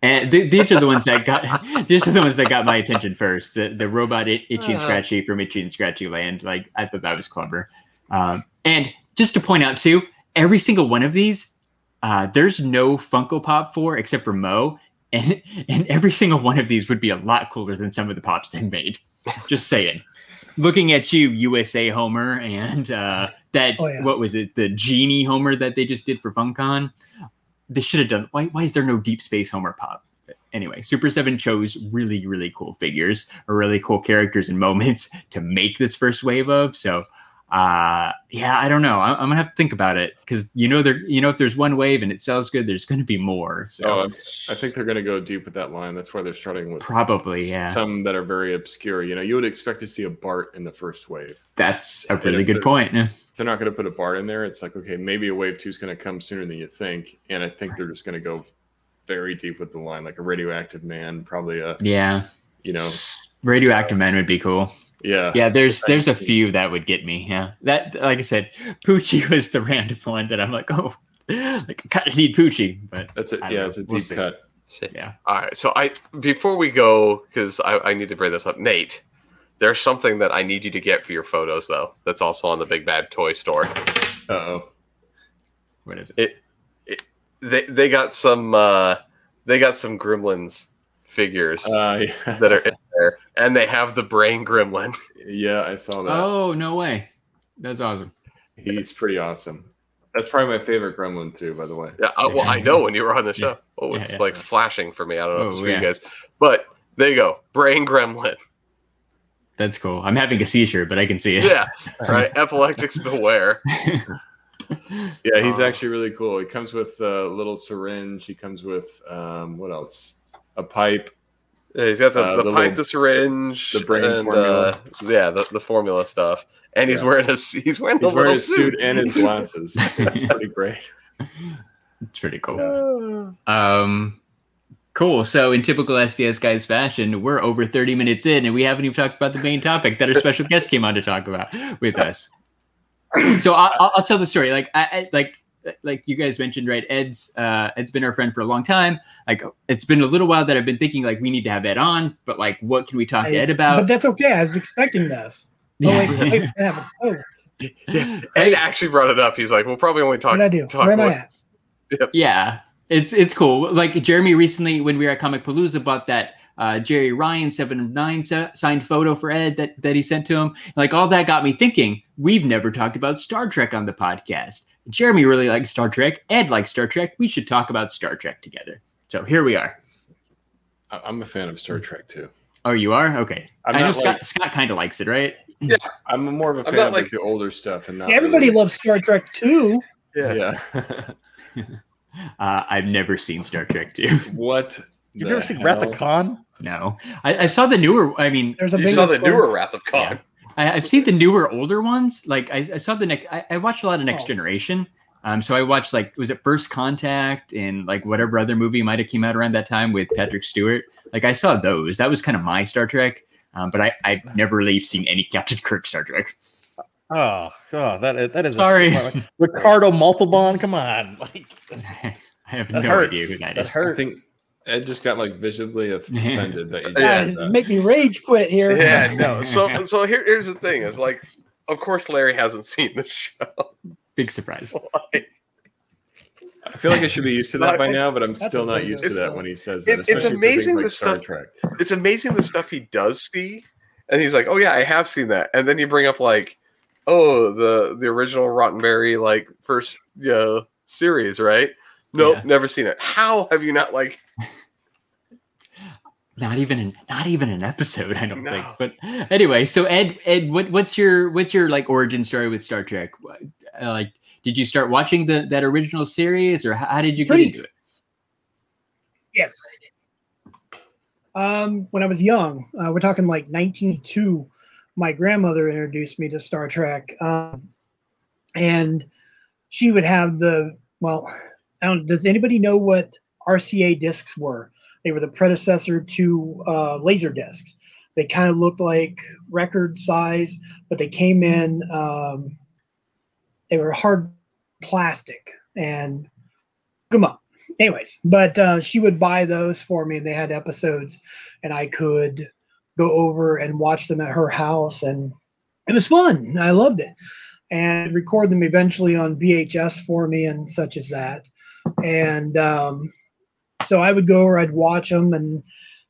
And th- these are the ones that got these are the ones that got my attention first. The the robot it, Itchy and Uh. Scratchy from Itchy and Scratchy Land. Like I thought that was clever. Um, and just to point out too, every single one of these, uh, there's no Funko Pop for except for Mo, and and every single one of these would be a lot cooler than some of the pops they made. Just saying. Looking at you, USA Homer, and uh, that Oh, yeah. what was it, the Genie Homer that they just did for FunKon? They should have done. Why? Why is there no Deep Space Homer pop? Anyway, Super Seven chose really, really cool figures, or really cool characters and moments to make this first wave of. So, uh yeah i don't know i'm, I'm gonna have to think about it because you know there you know if there's one wave and it sells good there's gonna be more so Oh, I think they're going to go deep with that line. That's why they're starting with probably yeah some that are very obscure. You know, you would expect to see a Bart in the first wave. that's a really good point. If they're not going to put a Bart in there, it's like okay, maybe a wave two is going to come sooner than you think. And I think they're just going to go very deep with the line, like a radioactive man, probably a yeah you know, radioactive man would be cool yeah, yeah there's there's a Thanks. few that would get me yeah that like i said poochie was the random one that i'm like oh like i kind of need poochie but That's it. Yeah, know. it's a We'll deep see. cut. yeah All right. So I before we go, because I, I need to bring this up, Nate. There's something that I need you to get for your photos, though. That's also on the Big Bad Toy Store. Uh oh. what is it It They they got some uh, they got some Gremlins figures Uh, yeah. that are in there, and they have the Brain Gremlin. yeah, I saw that. oh no way that's awesome He's pretty awesome. That's probably my favorite Gremlin too, by the way. Yeah, I, well, I know when you were on the show. Oh, it's yeah. like flashing for me. I don't know if it's Oh, for yeah. you guys, but there you go, Brain Gremlin. that's cool i'm having a seizure but i can see it Yeah, right. Epileptics beware. Yeah, he's Um, actually really cool. He comes with a little syringe. He comes with um, what else? A pipe. Yeah, he's got the, Uh, the, the pipe, little- the syringe, the brain and, formula. Uh, yeah, the, the formula stuff. And he's Yeah. wearing a he's wearing He's a wearing little his suit and his glasses. It's pretty great. it's pretty cool Um, cool. So, in typical STS guys fashion, we're over 30 minutes in, and we haven't even talked about the main topic that our special guest came on to talk about with us. So, I'll, I'll- I'll tell the story. Like, I, I like. Like you guys mentioned, right? Ed's uh, Ed's been our friend for a long time. Like it's been a little while that I've been thinking like we need to have Ed on, but like what can we talk to I- Ed But that's okay. I was expecting this. Oh wait, wait, I haven't. Oh, Ed actually brought it up. He's like, "We'll probably only talk." what did I do? talk Where am I more- at? yeah it's it's cool like jeremy recently when we were at comicpalooza bought that uh, jeri ryan 7 of 9 se- signed photo for ed that, that he sent to him like all that got me thinking we've never talked about star trek on the podcast jeremy really likes star trek ed likes star trek we should talk about star trek together so here we are I- I'm a fan of Star Trek too. oh you are okay I'm i know scott, like- scott kind of likes it right Yeah. I'm more of a I'm fan of like, like- the older stuff and not Yeah, everybody really- loves Star Trek too. Yeah. Yeah. uh, i've never seen star trek 2 what? You've never seen hell? Wrath of Khan? no I, I saw the newer i mean There's a You saw the display. newer Wrath of Khan. I, I've seen the newer, older ones. Like I, I saw the next. I, I watched a lot of Next Oh. Generation. Um, so I watched like was it First Contact and like whatever other movie might have came out around that time with Patrick Stewart. Like I saw those. That was kind of my Star Trek. Um, but I I've never really seen any Captain Kirk Star Trek. Oh, God, that is, that is Sorry. A, Ricardo Montalban. Come on, like I have no hurts. idea who that that is. hurts. I think Ed just got like visibly offended that you just Yeah. That. make me rage quit here. Yeah, no. So so here, here's the thing: is like, of course, Larry hasn't seen the show. Big surprise. I feel like I should be used to that by now, but I'm still not used to that when he says It- that. it's especially for things amazing like the Star stuff- Trek. It's amazing the stuff he does see, and he's like, "Oh yeah, I have seen that." And then you bring up like, "Oh, the the original Roddenberry like first uh, series, right?" Nope, Yeah. never seen it. How have you not like? Not even an not even an episode, I don't think. But anyway, so Ed, Ed, what, what's your what's your like origin story with Star Trek? Uh, like, did you start watching the that original series, or how, how did you get into it? Yes. Um, when I was young, uh, we're talking like 1902, my grandmother introduced me to Star Trek. Um, and she would have the, well, I don't, does anybody know what RCA discs were? They were the predecessor to uh, laser discs. They kind of looked like record size, but they came in, um, they were hard plastic and come up. Anyways but uh, she would buy those for me and they had episodes and i could go over and watch them at her house and it was fun. I loved it. And record them eventually on vhs for me and such as that. And um, so i would go over i'd watch them and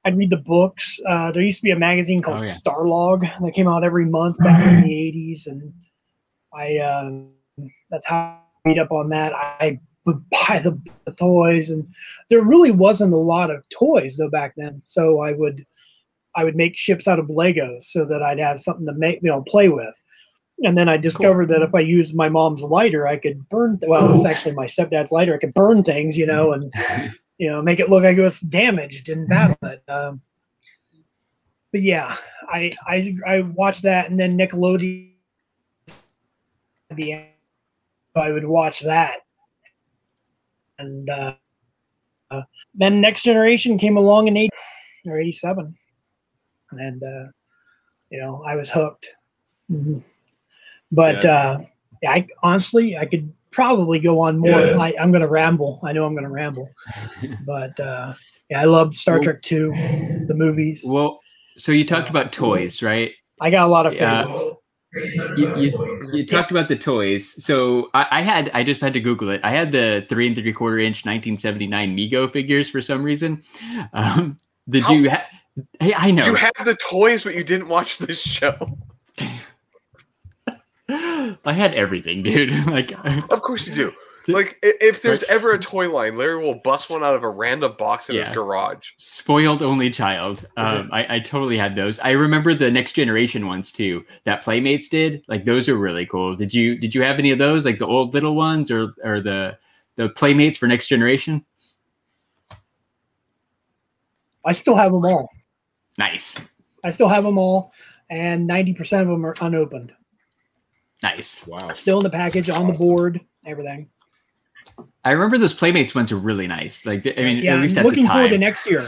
i'd read the books uh, there used to be a magazine called Oh, yeah. starlog that came out every month back in the 80s and i uh, that's how I read up on that i would buy the, the toys and there really wasn't a lot of toys though back then so i would i would make ships out of legos so that i'd have something to make you know play with And then I discovered that if I used my mom's lighter, I could burn. Well, it's actually my stepdad's lighter. I could burn things, you know, and you know, make it look like it was damaged in battle. But, um, but yeah, I I I watched that, and then Nickelodeon. at The end, I would watch that, and uh, uh, then Next Generation came along in eight or eighty seven, and uh, you know I was hooked. Mhm. But Yeah. uh, I honestly I could probably go on more. Yeah. I, I'm going to ramble. I know I'm going to ramble, but uh, yeah, I loved Star Well- Trek two, the movies. Well, so you talked about toys, right? I got a lot of Yeah. favorites. You, you, you talked about the toys. So I, I had, I just had to Google it. I had the three and three quarter inch 1979 Mego figures for some reason. Um, did How- you? Ha- hey, I know. You had the toys, but you didn't watch this show. I had everything, dude. like, Of course you do. Like if there's ever a toy line, Larry will bust one out of a random box in his garage. spoiled only child. Um, I, I totally had those. I remember the next generation ones too. That Playmates did. Like those are really cool. Did you did you have any of those? Like the old little ones or or the the Playmates for next generation? I still have them all. Nice, I still have them all, and ninety percent of them are unopened. Nice. Wow. Still in the package, on the board, everything. I remember those Playmates ones are really nice. Like I mean, yeah, at least I'm at looking the forward to time. next year.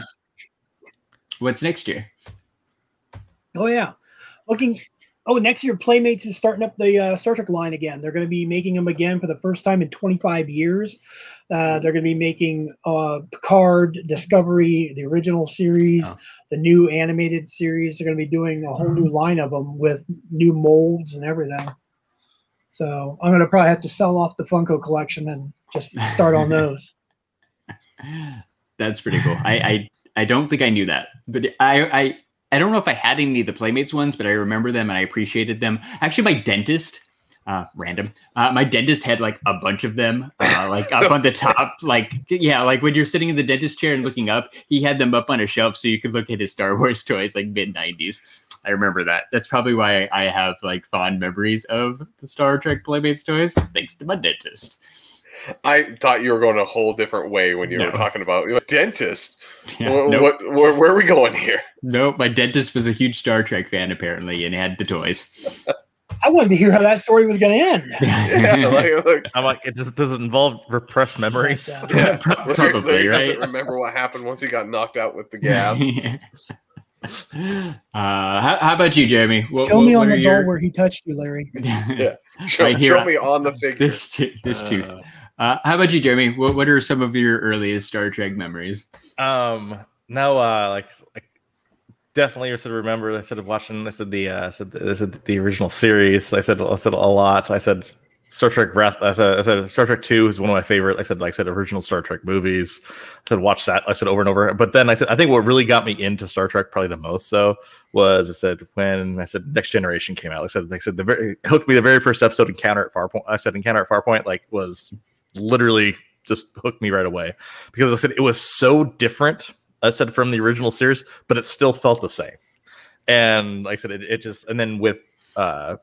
What's next year? Oh yeah, looking. Oh, next year Playmates is starting up the uh, Star Trek line again. They're going to be making them again for the first time in 25 years. Uh, they're going to be making uh, Picard, Discovery, the original series, Oh. the new animated series. They're going to be doing a whole new line of them with new molds and everything. So I'm going to probably have to sell off the Funko collection and just start on those. That's pretty cool. I, I I don't think I knew that, but I I I don't know if I had any of the Playmates ones, but I remember them and I appreciated them. Actually, my dentist, uh, random, uh, my dentist had like a bunch of them, uh, like up on the top, like yeah, like when you're sitting in the dentist chair and looking up, he had them up on a shelf so you could look at his Star Wars toys, like mid '90s. I remember that. That's probably why I have like fond memories of the Star Trek Playmates toys, thanks to my dentist. I thought you were going a whole different way when you No. were talking about a dentist. Yeah, Wh- nope. what, where, where are we going here? Nope, my dentist was a huge Star Trek fan apparently, and had the toys. I wanted to hear how that story was going to end. Yeah, like, look, I'm like, it just does it involve repressed memories? But, yeah. Pro- Larry- probably, Larry right? doesn't remember what happened once he got knocked out with the gas. uh, how, how about you, Jeremy? What, Show what- me on the your- doll where he touched you, Larry. Show, Right here. show me on the figure. this to- this tooth. Uh, how about you, Jeremy? What what are some of your earliest Star Trek memories? Um, no, uh, like, like definitely, I said remember. I said of watching. I said the, uh, I said the, I said the original series. I said I said a lot. I said Star Trek Breath. I said I said Star Trek Two is one of my favorite. I said like I said original Star Trek movies. I said watch that. I said over and over. But then I said I think what really got me into Star Trek probably the most so was I said when I said Next Generation came out. I said I said the very hooked me the very first episode Encounter at Farpoint. I said Encounter at Farpoint like was literally just hooked me right away because I said it was so different. I said from the original series, but it still felt the same. And like I said, it, it just and then with uh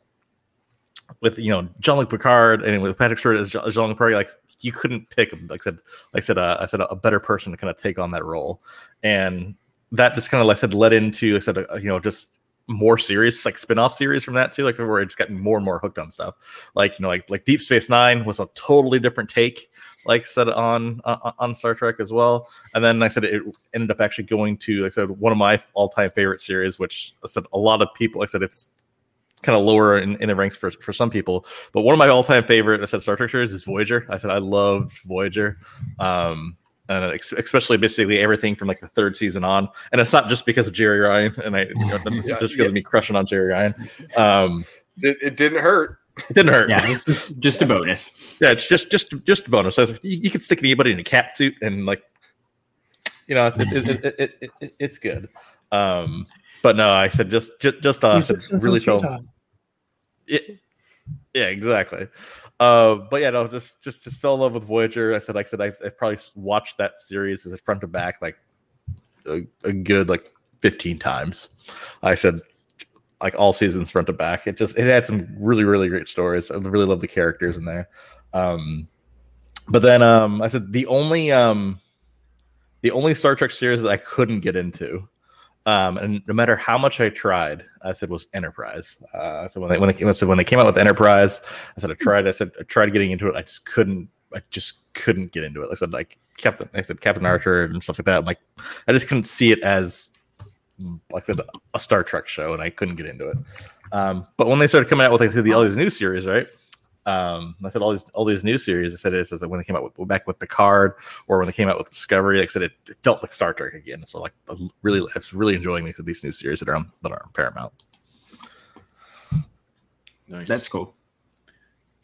with you know Jean Luc Picard and with Patrick Stewart as Jean Luc Picard, like you couldn't pick like I said, like I said, uh, I said a better person to kind of take on that role, and that just kind of like I said led into like I said uh, you know just more series like spin-off series from that too like where it's gotten more and more hooked on stuff like you know like like deep space nine was a totally different take like I said on on, on star trek as well and then like i said it ended up actually going to like i said one of my all-time favorite series which i said a lot of people like i said it's kind of lower in, in the ranks for, for some people but one of my all-time favorite i said star trek series is voyager i said i loved voyager um and ex- especially basically everything from like the third season on. And it's not just because of Jeri Ryan, and I you know, Yeah, just because of me crushing on Jeri Ryan. Um, It, it didn't hurt. it didn't hurt. Yeah, it's just just a bonus. Yeah, it's just just just a bonus. I was like, you, you could stick anybody in a cat suit and like, you know, it's it, it, it, it, it, it's good. Um, but no, I said just just just uh, Use it really it's felt time. Yeah, exactly. Uh, but yeah, no, just just just fell in love with Voyager. I said, like I said, I, I probably watched that series as a front to back like a, a good like fifteen times. I said, like all seasons front to back. It just it had some really really great stories. I really love the characters in there. Um, but then um, I said the only um, the only Star Trek series that I couldn't get into, um, and no matter how much I tried, I said was Enterprise. Uh, so when they when they, came, I said when they came out with Enterprise, I said I tried. I said I tried getting into it. I just couldn't. I just couldn't get into it. I said like Captain. I said Captain Archer and stuff like that. I'm like I just couldn't see it as like I said a Star Trek show, and I couldn't get into it. Um, but when they started coming out with like the all these new series, right? Um, I said all these all these new series. I said it says when they came out with back with Picard or when they came out with Discovery. Like I said it, it felt like Star Trek again. So like I really, I was really enjoying these, these new series that are on that are on Paramount. Nice. That's cool.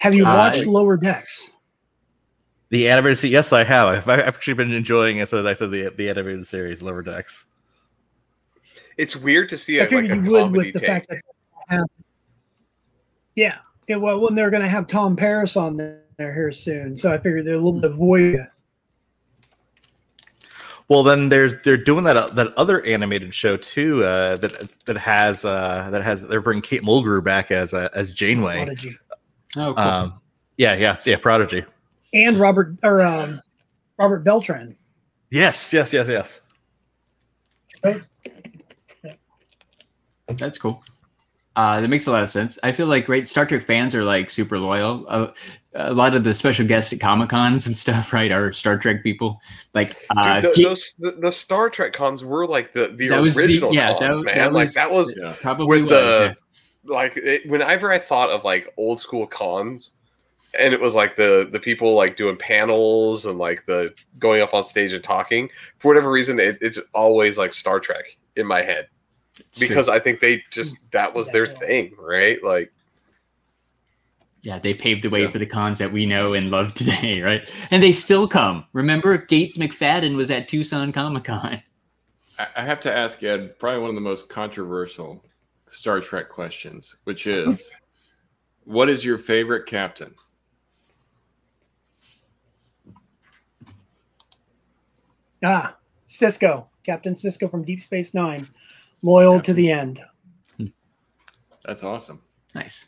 Have you Uh, watched Lower Decks? The animated series, yes, I have. I've, I've actually been enjoying it. So I said the the animated series, Lower Decks. It's weird to see I it like figured a you would comedy with the take. fact that they yeah, yeah. Well, when they're going to have Tom Paris on there here soon, so I figured they're a little bit void. Well, then there's they're doing that that other animated show too uh, that that has uh, that has they're bringing Kate Mulgrew back as uh, as Janeway. Prodigy. Oh, cool. Um, yeah, yes, yeah, Prodigy. and Robert or um, Robert Beltran. Yes, yes, yes, yes. That's cool. Uh, that makes a lot of sense. I feel like great Star Trek fans are like super loyal. Uh, a lot of the special guests at Comic Cons and stuff, right, are Star Trek people. Like, uh, Dude, Ke- th- those the, the Star Trek cons were like the the was the- original yeah, cons, that- man. that like was- that was Yeah. probably was. the yeah. like it, whenever I thought of like old school cons, and it was like the the people like doing panels and like the going up on stage and talking. For whatever reason, it, it's always like Star Trek in my head It's true. because I think they just that was their thing, right? Like yeah, they paved the way Yeah. for the cons that we know and love today, right? And they still come. Remember, Gates McFadden was at Tucson Comic Con. I I have to ask Ed probably one of the most controversial Star Trek questions, which is what is your favorite captain? Ah, Sisko, Captain Sisko from Deep Space Nine, loyal to the end. That's awesome. Nice.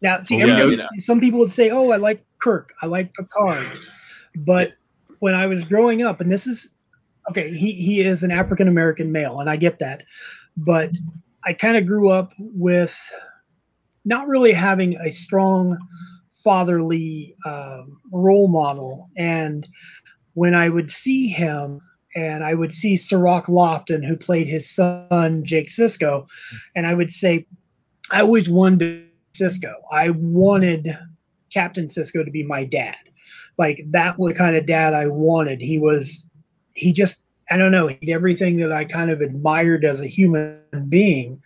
Now, see, Oh, yeah, everybody, yeah. some people would say, "Oh, I like Kirk, I like Picard," but when I was growing up, and this is okay, he he is an African American male, and I get that, but I kind of grew up with not really having a strong fatherly um, role model, and when I would see him. And I would see Cirroc Lofton, who played his son Jake Sisko, and I would say, I always wanted Sisko. I wanted Captain Sisko to be my dad. Like that was the kind of dad I wanted. He was he just I don't know, he did everything that I kind of admired as a human being.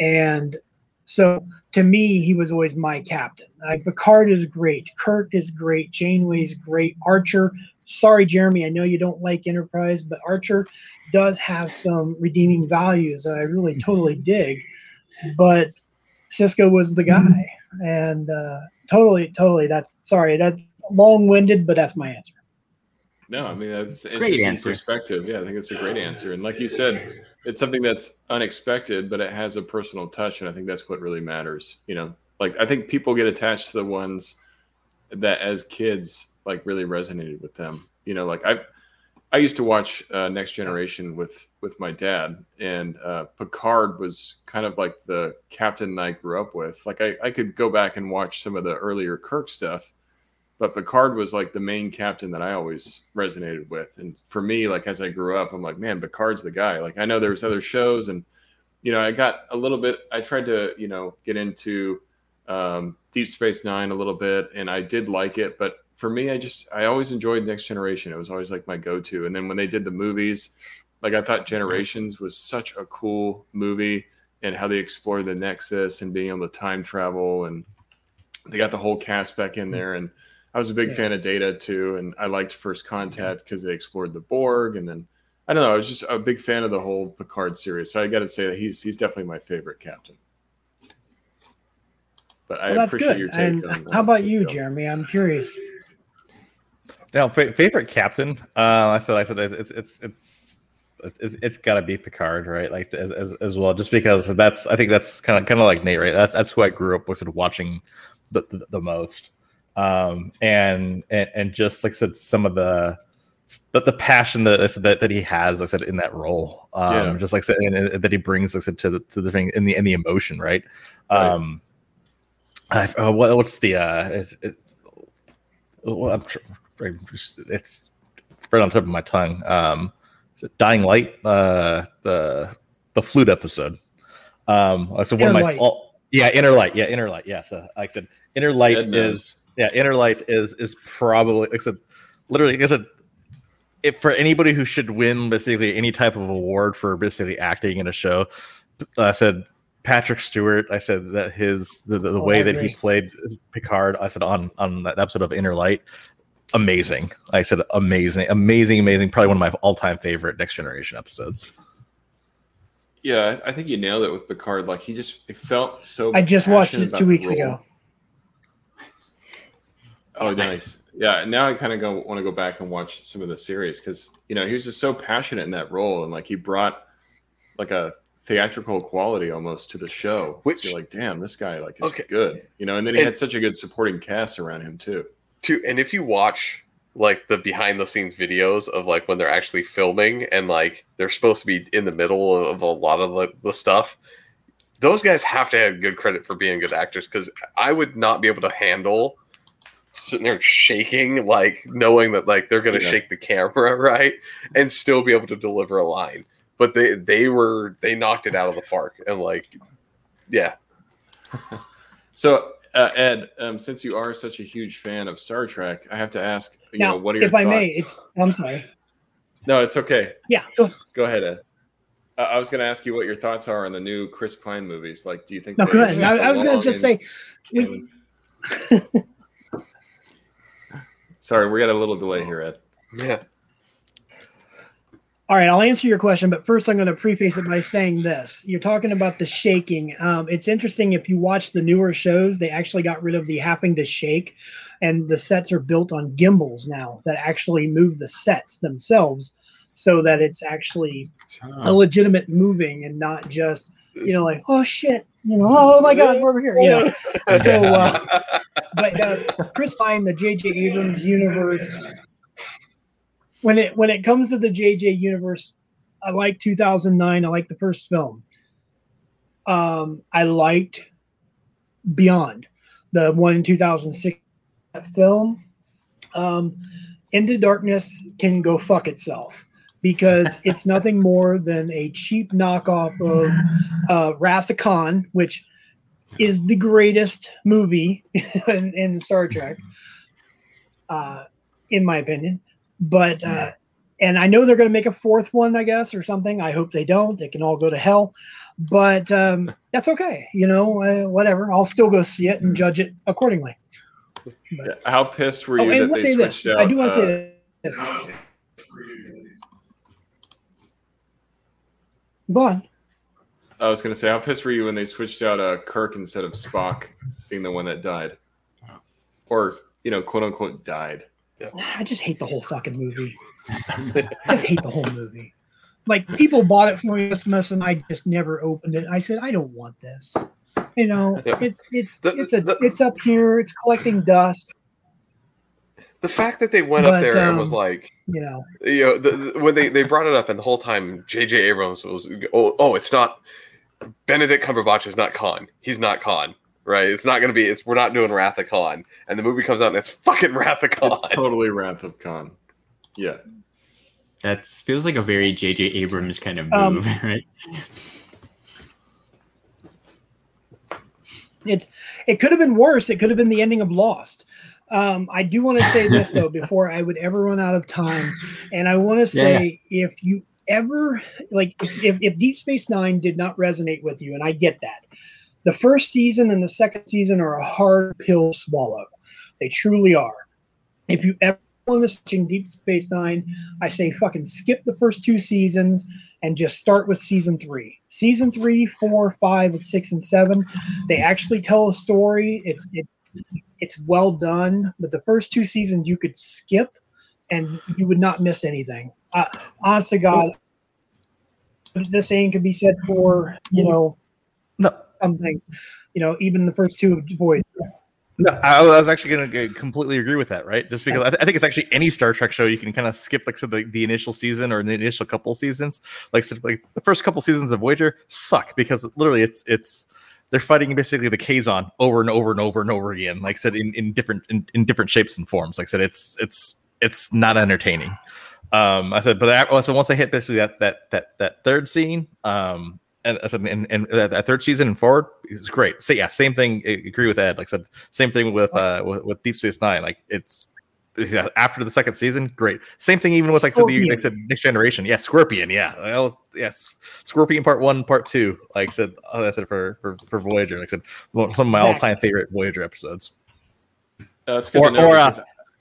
And so to me, he was always my captain. Uh, Picard is great. Kirk is great. Janeway's great. Archer. Sorry, Jeremy. I know you don't like Enterprise, but Archer does have some redeeming values that I really totally dig. But Sisko was the guy, and uh, totally, totally. That's sorry. That long-winded, but that's my answer. No, I mean that's Great interesting answer. perspective. Yeah, I think it's a great answer. And like you said, it's something that's unexpected, but it has a personal touch, and I think that's what really matters. You know, like I think people get attached to the ones that as kids like really resonated with them. You know, like I I used to watch uh, Next Generation with with my dad, and uh, Picard was kind of like the captain I grew up with. Like I, I could go back and watch some of the earlier Kirk stuff, but Picard was like the main captain that I always resonated with. And for me, like as I grew up, I'm like, man, Picard's the guy. Like I know there was other shows, and you know, I got a little bit. I tried to, you know, get into um, Deep Space Nine a little bit, and I did like it. But for me, I just I always enjoyed Next Generation. It was always like my go-to. And then when they did the movies, like I thought mm-hmm. Generations was such a cool movie, and how they explored the Nexus and being able to time travel, and they got the whole cast back in there. And I was a big Yeah. fan of Data too, and I liked First Contact because they explored the Borg, and then. I don't know. I was just a big fan of the whole Picard series, so I got to say that he's he's definitely my favorite captain. But I Well, that's appreciate good. your take. And on how about you, Jeremy? I'm curious. Now, fa- favorite captain. Uh, I said, I said it's it's it's it's, it's got to be Picard, right? Like as, as as well, just because that's I think that's kind of kind of like Nate, right? That's that's who I grew up with of watching the, the, the most, um, and and and just like I said, some of the the, the passion that, that that he has, like I said, in that role, um, Yeah. just like I said, and, and that he brings, like I said, to the to the thing in the in the emotion, right? Right. Um, I, uh, what, what's the uh, it's, it's well, I'm tr- it's right on top of my tongue. Um, is it Dying Light? Uh, the the flute episode. Um, so one Inner of my all, yeah, Inner Light, yeah, Inner Light. Yes, uh, like I said, Inner Light is yeah, Inner Light is is probably like I said, literally, like I said, if for anybody who should win basically any type of award for basically acting in a show, I said Patrick Stewart. I said that his the, the, the Oh, way that he played Picard. I said on on that episode of Inner Light, amazing. I said amazing, amazing, amazing. Probably one of my all time favorite Next Generation episodes. Yeah, I I think you nailed it with Picard. Like he just it felt so. I just watched it two weeks ago. Oh, Nice. nice. Yeah, now I kind of go want to go back and watch some of the series because you know he was just so passionate in that role and like he brought like a theatrical quality almost to the show. Which- so you're like, damn, this guy like is Okay. good, you know. And then he And- had such a good supporting cast around him too. Too and if you watch like the behind the scenes videos of like when they're actually filming and like they're supposed to be in the middle of a lot of the, the stuff those guys have to have good credit for being good actors because i would not be able to handle sitting there shaking like knowing that like they're going to Yeah. shake the camera right? And still be able to deliver a line. But they they were they knocked it out of the park and like yeah. So uh, Ed, um, since you are such a huge fan of Star Trek, I have to ask, you Now, know, what are your thoughts? if I may, it's I'm sorry. no, it's okay. Yeah, go, Go ahead, Ed. Uh, I was going to ask you what your thoughts are on the new Chris Pine movies. Like, do you think? no, go ahead. should I, I was going to just in- say, we, in- Sorry, we got a little delay here, Ed. yeah All right, I'll answer your question, but first I'm going to preface it by saying this. You're talking about the shaking. Um, it's interesting if you watch the newer shows, they actually got rid of the having to shake, and the sets are built on gimbals now that actually move the sets themselves so that it's actually a legitimate moving and not just, you know, like, oh shit, you know, oh my God, we're over here. You know, so, uh, but uh, Chris Pine, the J.J. Abrams universe, when it when it comes to the J.J. universe, I like 2009. I like the first film. Um, I liked Beyond, the one in 2006 film. Um, Into Darkness can go fuck itself because it's nothing more than a cheap knockoff of uh, Wrath of Khan, which is the greatest movie in, in Star Trek, uh, in my opinion. But uh, and I know they're going to make a fourth one, I guess, or something. I hope they don't. They can all go to hell. But um, that's okay. You know, uh, whatever. I'll still go see it and judge it accordingly. Yeah, How pissed were Oh, you and that let's they say this. out? I do want to uh, say this. Go on. I was going to say, how pissed were you when they switched out uh, Kirk instead of Spock being the one that died, or you know, quote unquote, died? I just hate the whole fucking movie. I just hate the whole movie. Like people bought it for Christmas and I just never opened it. I said I don't want this. You know, Yeah. it's it's The- it's a the- it's up here. It's collecting dust. the fact that they went But, up there and was um, like You know, you know the, the- when they they brought it up and the whole time jj abrams was oh, oh it's not benedict cumberbatch is not khan he's not khan right it's not going to be it's we're not doing wrath of khan and the movie comes out and it's fucking wrath of khan It's totally Wrath of Khan. Yeah, That feels like a very J.J. Abrams kind of Um, move, right? it's it could have been worse. It could have been the ending of Lost. Um, I do want to say this though before I would ever run out of time, and I want to say if you ever like if, if Deep Space Nine did not resonate with you, and I get that, the first season and the second season are a hard pill to swallow. They truly are. If you ever want to watching Deep Space Nine, I say fucking skip the first two seasons and just start with season three. Season three, four, five, six, and seven. They actually tell a story. It's it, it's well done. But the first two seasons you could skip, and you would not miss anything. Uh, honest to God, the same could be said for you know No. Some things. You know, even the first two boys. No, I was actually going to completely agree with that, right? Just because I, th- I think it's actually any Star Trek show you can kind of skip, like, so the, the initial season or the initial couple seasons. Like, so, like the first couple seasons of Voyager suck because literally it's it's they're fighting basically the Kazon over and over and over and over again. Like I said, in, in different in, in different shapes and forms. Like I said, it's it's it's not entertaining. Um, I said, but I, so once I hit basically that that that that third scene, um, and I said, and, and that, that third season and forward is great. So yeah, same thing. I agree with Ed. Like I said, same thing with uh with, with Deep Space Nine. Like it's yeah, after the second season, great. Same thing even with like I said, the Scorpion. like said, next generation. Yeah, Scorpion. Yeah, that was yes, Scorpion part one, part two. Like I said, oh, that's it for for for Voyager. Like I said, some of my all time favorite Voyager episodes. Uh, it's good Or- to know or, uh,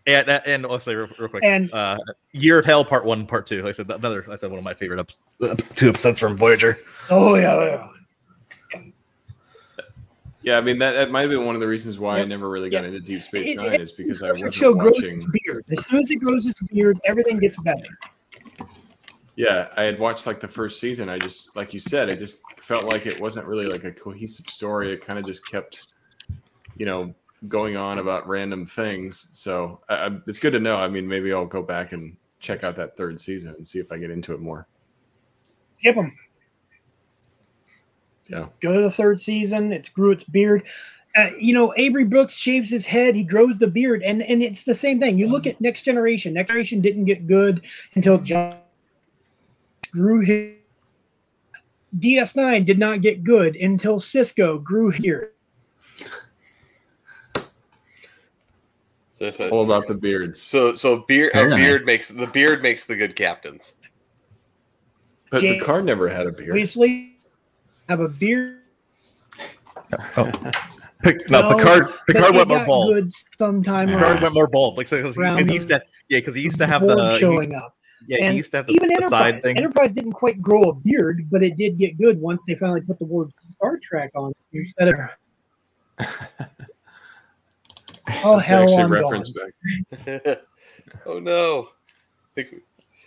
because And that- and also real, real quick, And- uh, Year of Hell part one, part two. Like I said another. I said one of my favorite ups, uh, two episodes from Voyager. Oh yeah, yeah. yeah, I mean that, that might have been one of the reasons why I never really got Yep. into Deep Space It- Nine it- is because I Star Trek wasn't show grows watching. its beard. As soon as it grows its beard, everything gets better. Yeah, I had watched like the first season. I just, like you said, I just felt like it wasn't really like a cohesive story. It kind of just kept, you know, going on about random things. So it's good to know. I mean, maybe I'll go back and check out that third season and see if I get into it more. Skip them. Yeah. Go to the third season. It's grew its beard. Uh, you know, Avery Brooks shaves his head. He grows the beard, and and it's the same thing. You look at Next Generation. Next Generation didn't get good until John grew his. DS9 did not get good until Sisko grew his So, so, All about the beards. so, so beard, a beard makes the beard makes the good captains. But the Picard never had a beard. Obviously, have a beard. Oh. Pic, no, No, Picard. but Picard it went more got bald. good sometime Picard around went more bald. Like because Around he used to, yeah, because he used to have Borg the showing up. yeah, and he used to have the, even the Enterprise. side thing. Enterprise didn't quite grow a beard, but it did get good once they finally put the word Star Trek on instead of. oh hell, actually I'm reference gone. oh no! Think, back.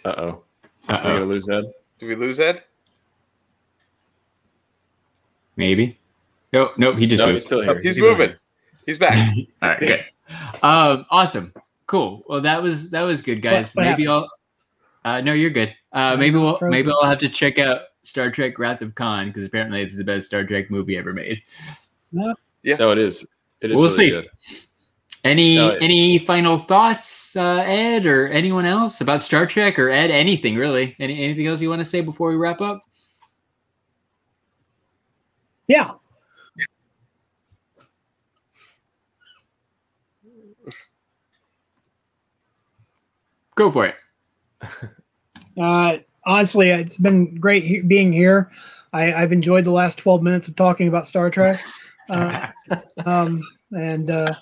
Uh oh. Am I gonna Uh-oh. lose Ed? do we lose Ed? Maybe. Nope, nope. He just No, moved. he's still here. He's, on moving. here. He's back. All right, good. Um, awesome, cool. Well, that was that was good, guys. what maybe I'll. Uh, no, you're good. Uh, maybe we'll frozen. maybe I'll have to check out Star Trek: Wrath of Khan because apparently it's the best Star Trek movie ever made. Yeah. No, it is. It is. We'll really see. Good. Any No, it- any final thoughts, uh, Ed, or anyone else about Star Trek or Ed? Anything really? Any anything else you want to say before we wrap up? Yeah, Go for it. uh, honestly, it's been great he- being here. I, I've enjoyed the last 12 minutes of talking about Star Trek. Uh, um, and uh,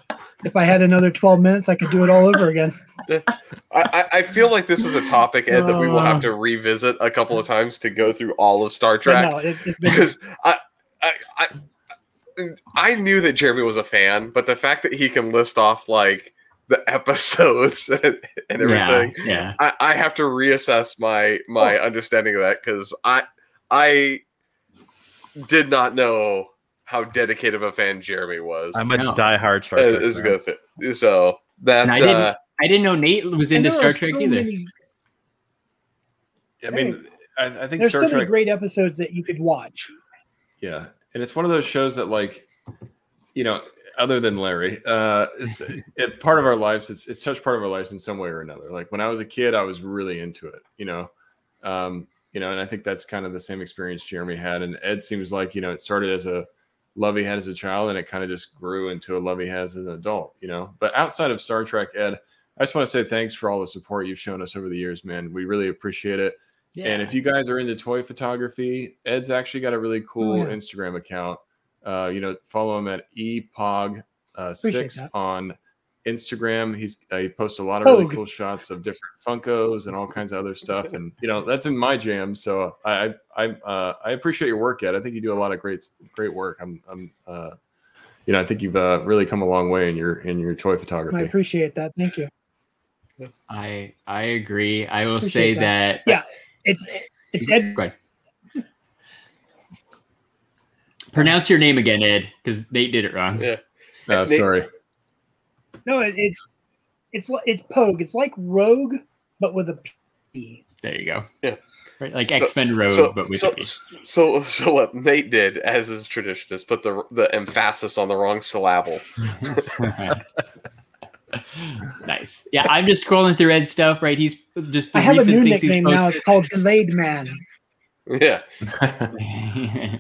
if I had another 12 minutes, I could do it all over again. I, I, I feel like this is a topic, Ed, that we will Uh. have to revisit a couple of times to go through all of Star Trek. no, it, it's because I, I, I, I knew that Jeremy was a fan, but the fact that he can list off like the episodes and, and everything, Yeah, yeah. I, I have to reassess my my understanding of that because I I did not know how dedicated of a fan Jeremy was. I'm a No. diehard Star Uh, Trek. is a fan. good thing. So that I didn't- uh, I didn't know Nate was into there Star Trek so either. many- I mean, I, I think there's Star so Trek. many great episodes that you could watch. Yeah, and it's one of those shows that, like, you know, other than Larry, uh, it's it, part of our lives. It's it's touched part of our lives in some way or another. Like when I was a kid, I was really into it. You know, um, you know, and I think that's kind of the same experience Jeremy had. And Ed seems like you know it started as a love he had as a child, and it kind of just grew into a love he has as an adult. You know, but outside of Star Trek, Ed, I just want to say thanks for all the support you've shown us over the years, man. We really appreciate it. Yeah. And if you guys are into toy photography, Ed's actually got a really cool Oh, yeah. Instagram account. Uh, you know, follow him at epog uh, six on Instagram. He's uh, he posts a lot of really Pog. cool shots of different Funkos and all kinds of other stuff. And you know, that's in my jam. So I I I, uh, I appreciate your work, Ed. I think you do a lot of great great work. I'm I'm uh, you know, I think you've uh, really come a long way in your in your toy photography. I appreciate that. Thank you. I I agree. I will Appreciate say that. that. Yeah. It's it's Ed. Go ahead. Pronounce your name again, Ed, because Nate did it wrong. Yeah. No, Nate- sorry. No, it, it's it's li- it's Pogue. It's like Rogue, but with a P. There you go. Yeah. Right, like So- X Men Rogue, So, but with so, a P. so, so what Nate did, as is tradition, is put the the emphasis on the wrong syllable. nice. Yeah, I'm just scrolling through Ed's stuff. Right, he's just. The I have a new nickname now. It's called Delayed Man. Yeah,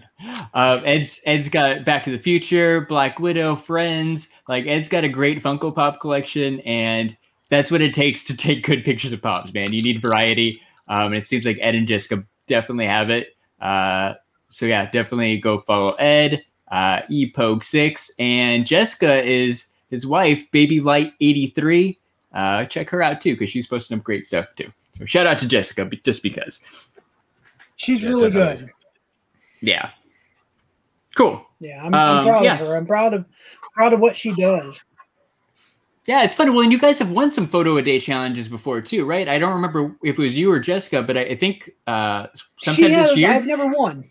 um, Ed's Ed's got Back to the Future, Black Widow, Friends. Like Ed's got a great Funko Pop collection, and that's what it takes to take good pictures of pops. Man, you need variety, um, and it seems like Ed and Jessica definitely have it. Uh, so yeah, definitely go follow Ed, uh, epogue six, and Jessica is his wife, Baby Light eighty three. Uh, check her out too because she's posting up great stuff too. So shout out to Jessica, just because. She's Yeah, really definitely. good. Yeah. Cool. Yeah, I'm, I'm Um, proud yes. of her. I'm proud of proud of what she does. Yeah, it's funny. Well, and you guys have won some photo a day challenges before too, right? I don't remember if it was you or Jessica, but I, I think uh She sometime this has. year. I've never won.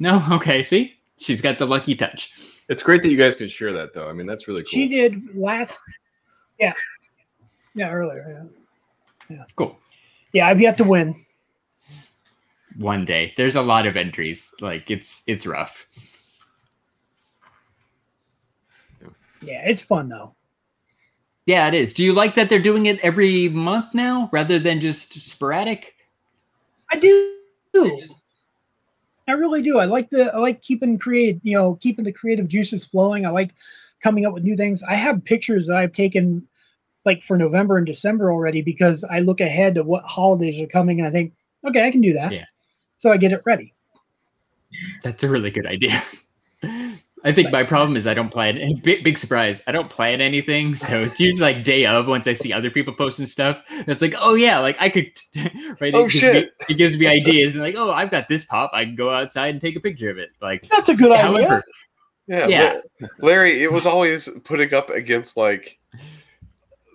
No, okay. See, she's got the lucky touch. It's great that you guys could share that, though. I mean, that's really cool. She did last. Yeah. Yeah, earlier. Yeah. Cool. Yeah, I've yet to win. One day. There's a lot of entries. Like it's it's rough. Yeah, it's fun though. Yeah, it is. Do you like that they're doing it every month now rather than just sporadic? I do. I really do. I like the I like keeping create, you know, keeping the creative juices flowing. I like coming up with new things. I have pictures that I've taken like for November and December already because I look ahead to what holidays are coming and I think, okay, I can do that. Yeah. So I get it ready. That's a really good idea. I think my problem is I don't plan. Big, big surprise. I don't plan anything, so it's usually like day of once I see other people posting stuff. It's like, oh yeah, like I could. Right? Oh, it gives shit. Me, it gives me ideas, and like, oh, I've got this pop. I can go outside and take a picture of it. Like, That's a good idea. yeah, Yeah. Larry. It was always putting up against like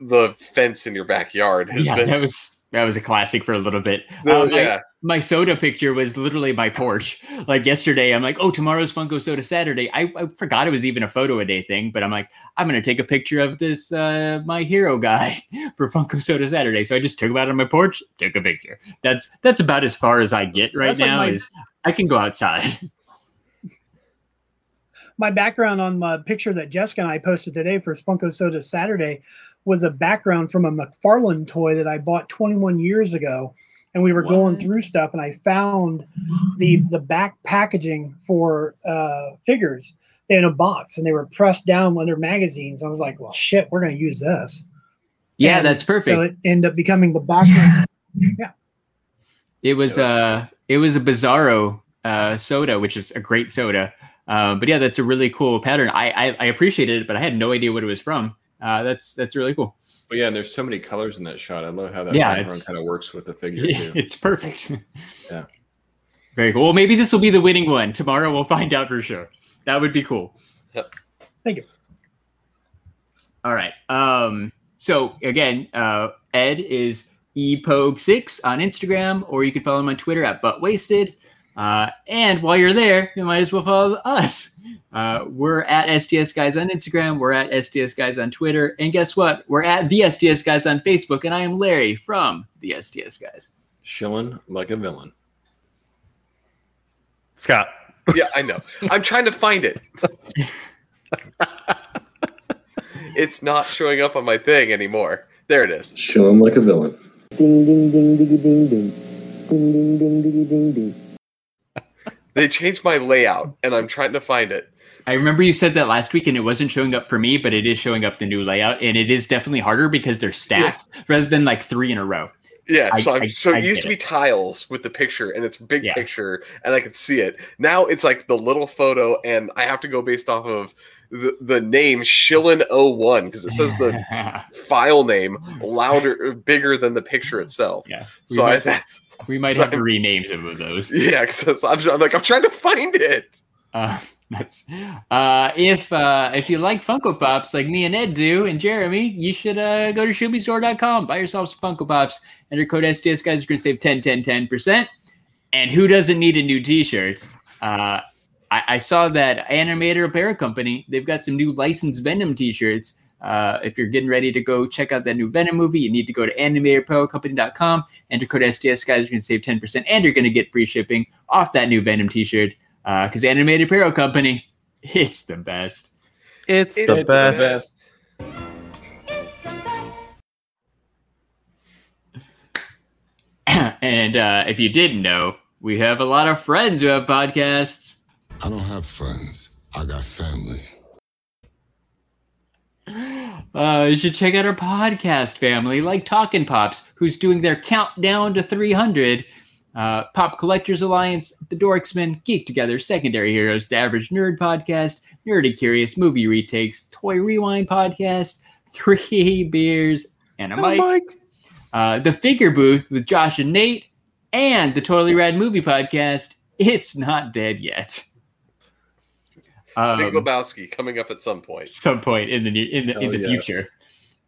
the fence in your backyard. Has yeah, been that was that was a classic for a little bit. the- Um, I- yeah. my soda picture was literally my porch. Like yesterday, I'm like, oh, tomorrow's Funko Soda Saturday. I, I forgot it was even a photo a day thing, but I'm like, I'm gonna take a picture of this uh, my hero guy for Funko Soda Saturday. So I just took him out on my porch, took a picture. That's that's about as far as I get right That's like now. my- is I can go outside. my background on my picture that Jessica and I posted today for Funko Soda Saturday was a background from a McFarlane toy that I bought 21 years ago. And we were going through stuff and I found the the back packaging for uh, figures in a box and they were pressed down under magazines. I was like, well, shit, we're going to use this. Yeah, And that's perfect. So it ended up becoming the background. Yeah. It was uh it was a Bizarro uh soda, which is a great soda. Uh, but yeah, that's a really cool pattern. I, I I appreciated it, but I had no idea what it was from. Uh, that's that's really cool. But yeah, and there's so many colors in that shot. I love how that Yeah, background kind of works with the figure too. it's perfect. Yeah. Very cool. Well, maybe this will be the winning one. Tomorrow we'll find out for sure. That would be cool. Yep. Thank you. All right. Um, so again, uh, Ed is epogue6 on Instagram, or you can follow him on Twitter at buttwasted. Uh, and while you're there, you might as well follow us. Uh, we're at STS Guys on Instagram. We're at STS Guys on Twitter. And guess what? We're at the STS Guys on Facebook. And I am Larry from the STS Guys. Shilling like a villain. Scott. Yeah, I know. I'm trying to find it. it's not showing up on my thing anymore. There it is. Show him like a villain. Ding ding ding diggy ding ding. Ding ding ding diggy ding ding. They changed my layout, and I'm trying to find it. I remember you said that last week and it wasn't showing up for me, but it is showing up the new layout. And it is definitely harder because they're stacked rather than like three in a row. Yeah, I- so I- so it used to be tiles with the picture, and it's big Yeah. picture, and I could see it. Now it's like the little photo, and I have to go based off of the, the name Shillin01 because it says the file name louder, bigger than the picture itself. yeah. So I that's we might so have to I'm- rename some of those. yeah, because I'm, I'm like I'm trying to find it. Uh, nice. Uh, if uh, if you like Funko Pops like me and Ed do, and Jeremy, you should uh, go to ShoobyStore.com, buy yourself some Funko Pops. Enter code STS guys, you're gonna save 10, 10, 10%. And who doesn't need a new T-shirt? Uh, I, I saw that Animator Apparel Company. They've got some new licensed Venom T-shirts. Uh, if you're getting ready to go check out that new Venom movie, you need to go to animatorapparelcompany.com. Enter code STS guys. You're going to save 10% and you're going to get free shipping off that new Venom t-shirt. Because Animated Apparel Company, it's the best. It's, It's the the best. and uh, if you didn't know, we have a lot of friends who have podcasts. I don't have friends. I got family. Uh, you should check out our podcast family, like Talkin' Pops, who's doing their countdown to 300. Uh, Pop Collectors Alliance, The Dorksmen, Geek Together, Secondary Heroes, The Average Nerd Podcast, Nerdy Curious, Movie Retakes, Toy Rewind Podcast, Three Beers, and a mic. Uh, the Figure Booth with Josh and Nate, and the Totally Rad Movie Podcast. It's not dead yet. Um, Big Lebowski coming up at some point. some point in the near, in the in the yes. future.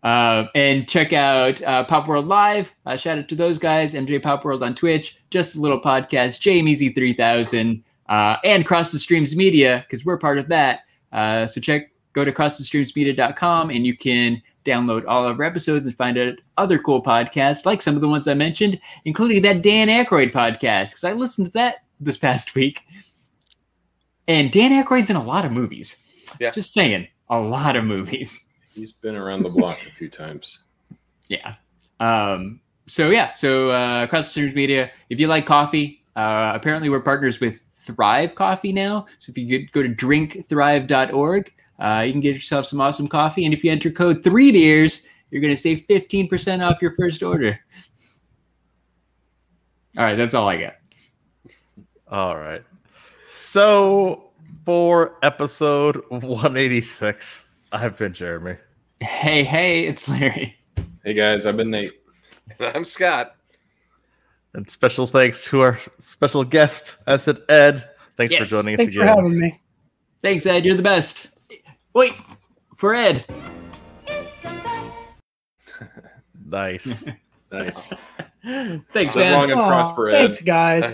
Uh, and check out uh, Pop World Live. Uh, shout out to those guys, MJ Pop World on Twitch. Just a little podcast, JMeasy three thousand, uh, and Cross the Streams Media because we're part of that. Uh, so check go to crossthestreamsmedia.com and you can download all of our episodes and find out other cool podcasts like some of the ones I mentioned, including that Dan Aykroyd podcast because I listened to that this past week. And Dan Aykroyd's in a lot of movies. Yeah. Just saying, a lot of movies. He's been around the block a few times. Yeah. Um, so yeah, so uh, across the streams media, if you like coffee, uh, apparently we're partners with Thrive Coffee now. So if you could go to drinkthrive.org, uh, you can get yourself some awesome coffee. And if you enter code three beers, you're going to save 15% off your first order. All right, that's all I got. All right. So for episode 186, I've been Jeremy. Hey, hey, it's Larry. Hey guys, I've been Nate. I'm Scott. And special thanks to our special guest, I said Ed. Thanks for Yes. joining us Thanks for again. having me. Thanks, Ed. You're the best. Wait, for Ed. Nice. Nice. Thanks, Live long and Aw, prosper, Ed. thanks, guys.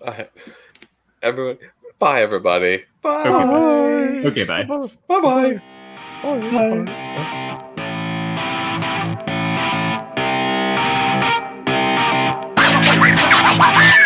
Bye. Everyone, bye, everybody. Bye. Okay, bye. Bye. Bye. Bye. Romantic,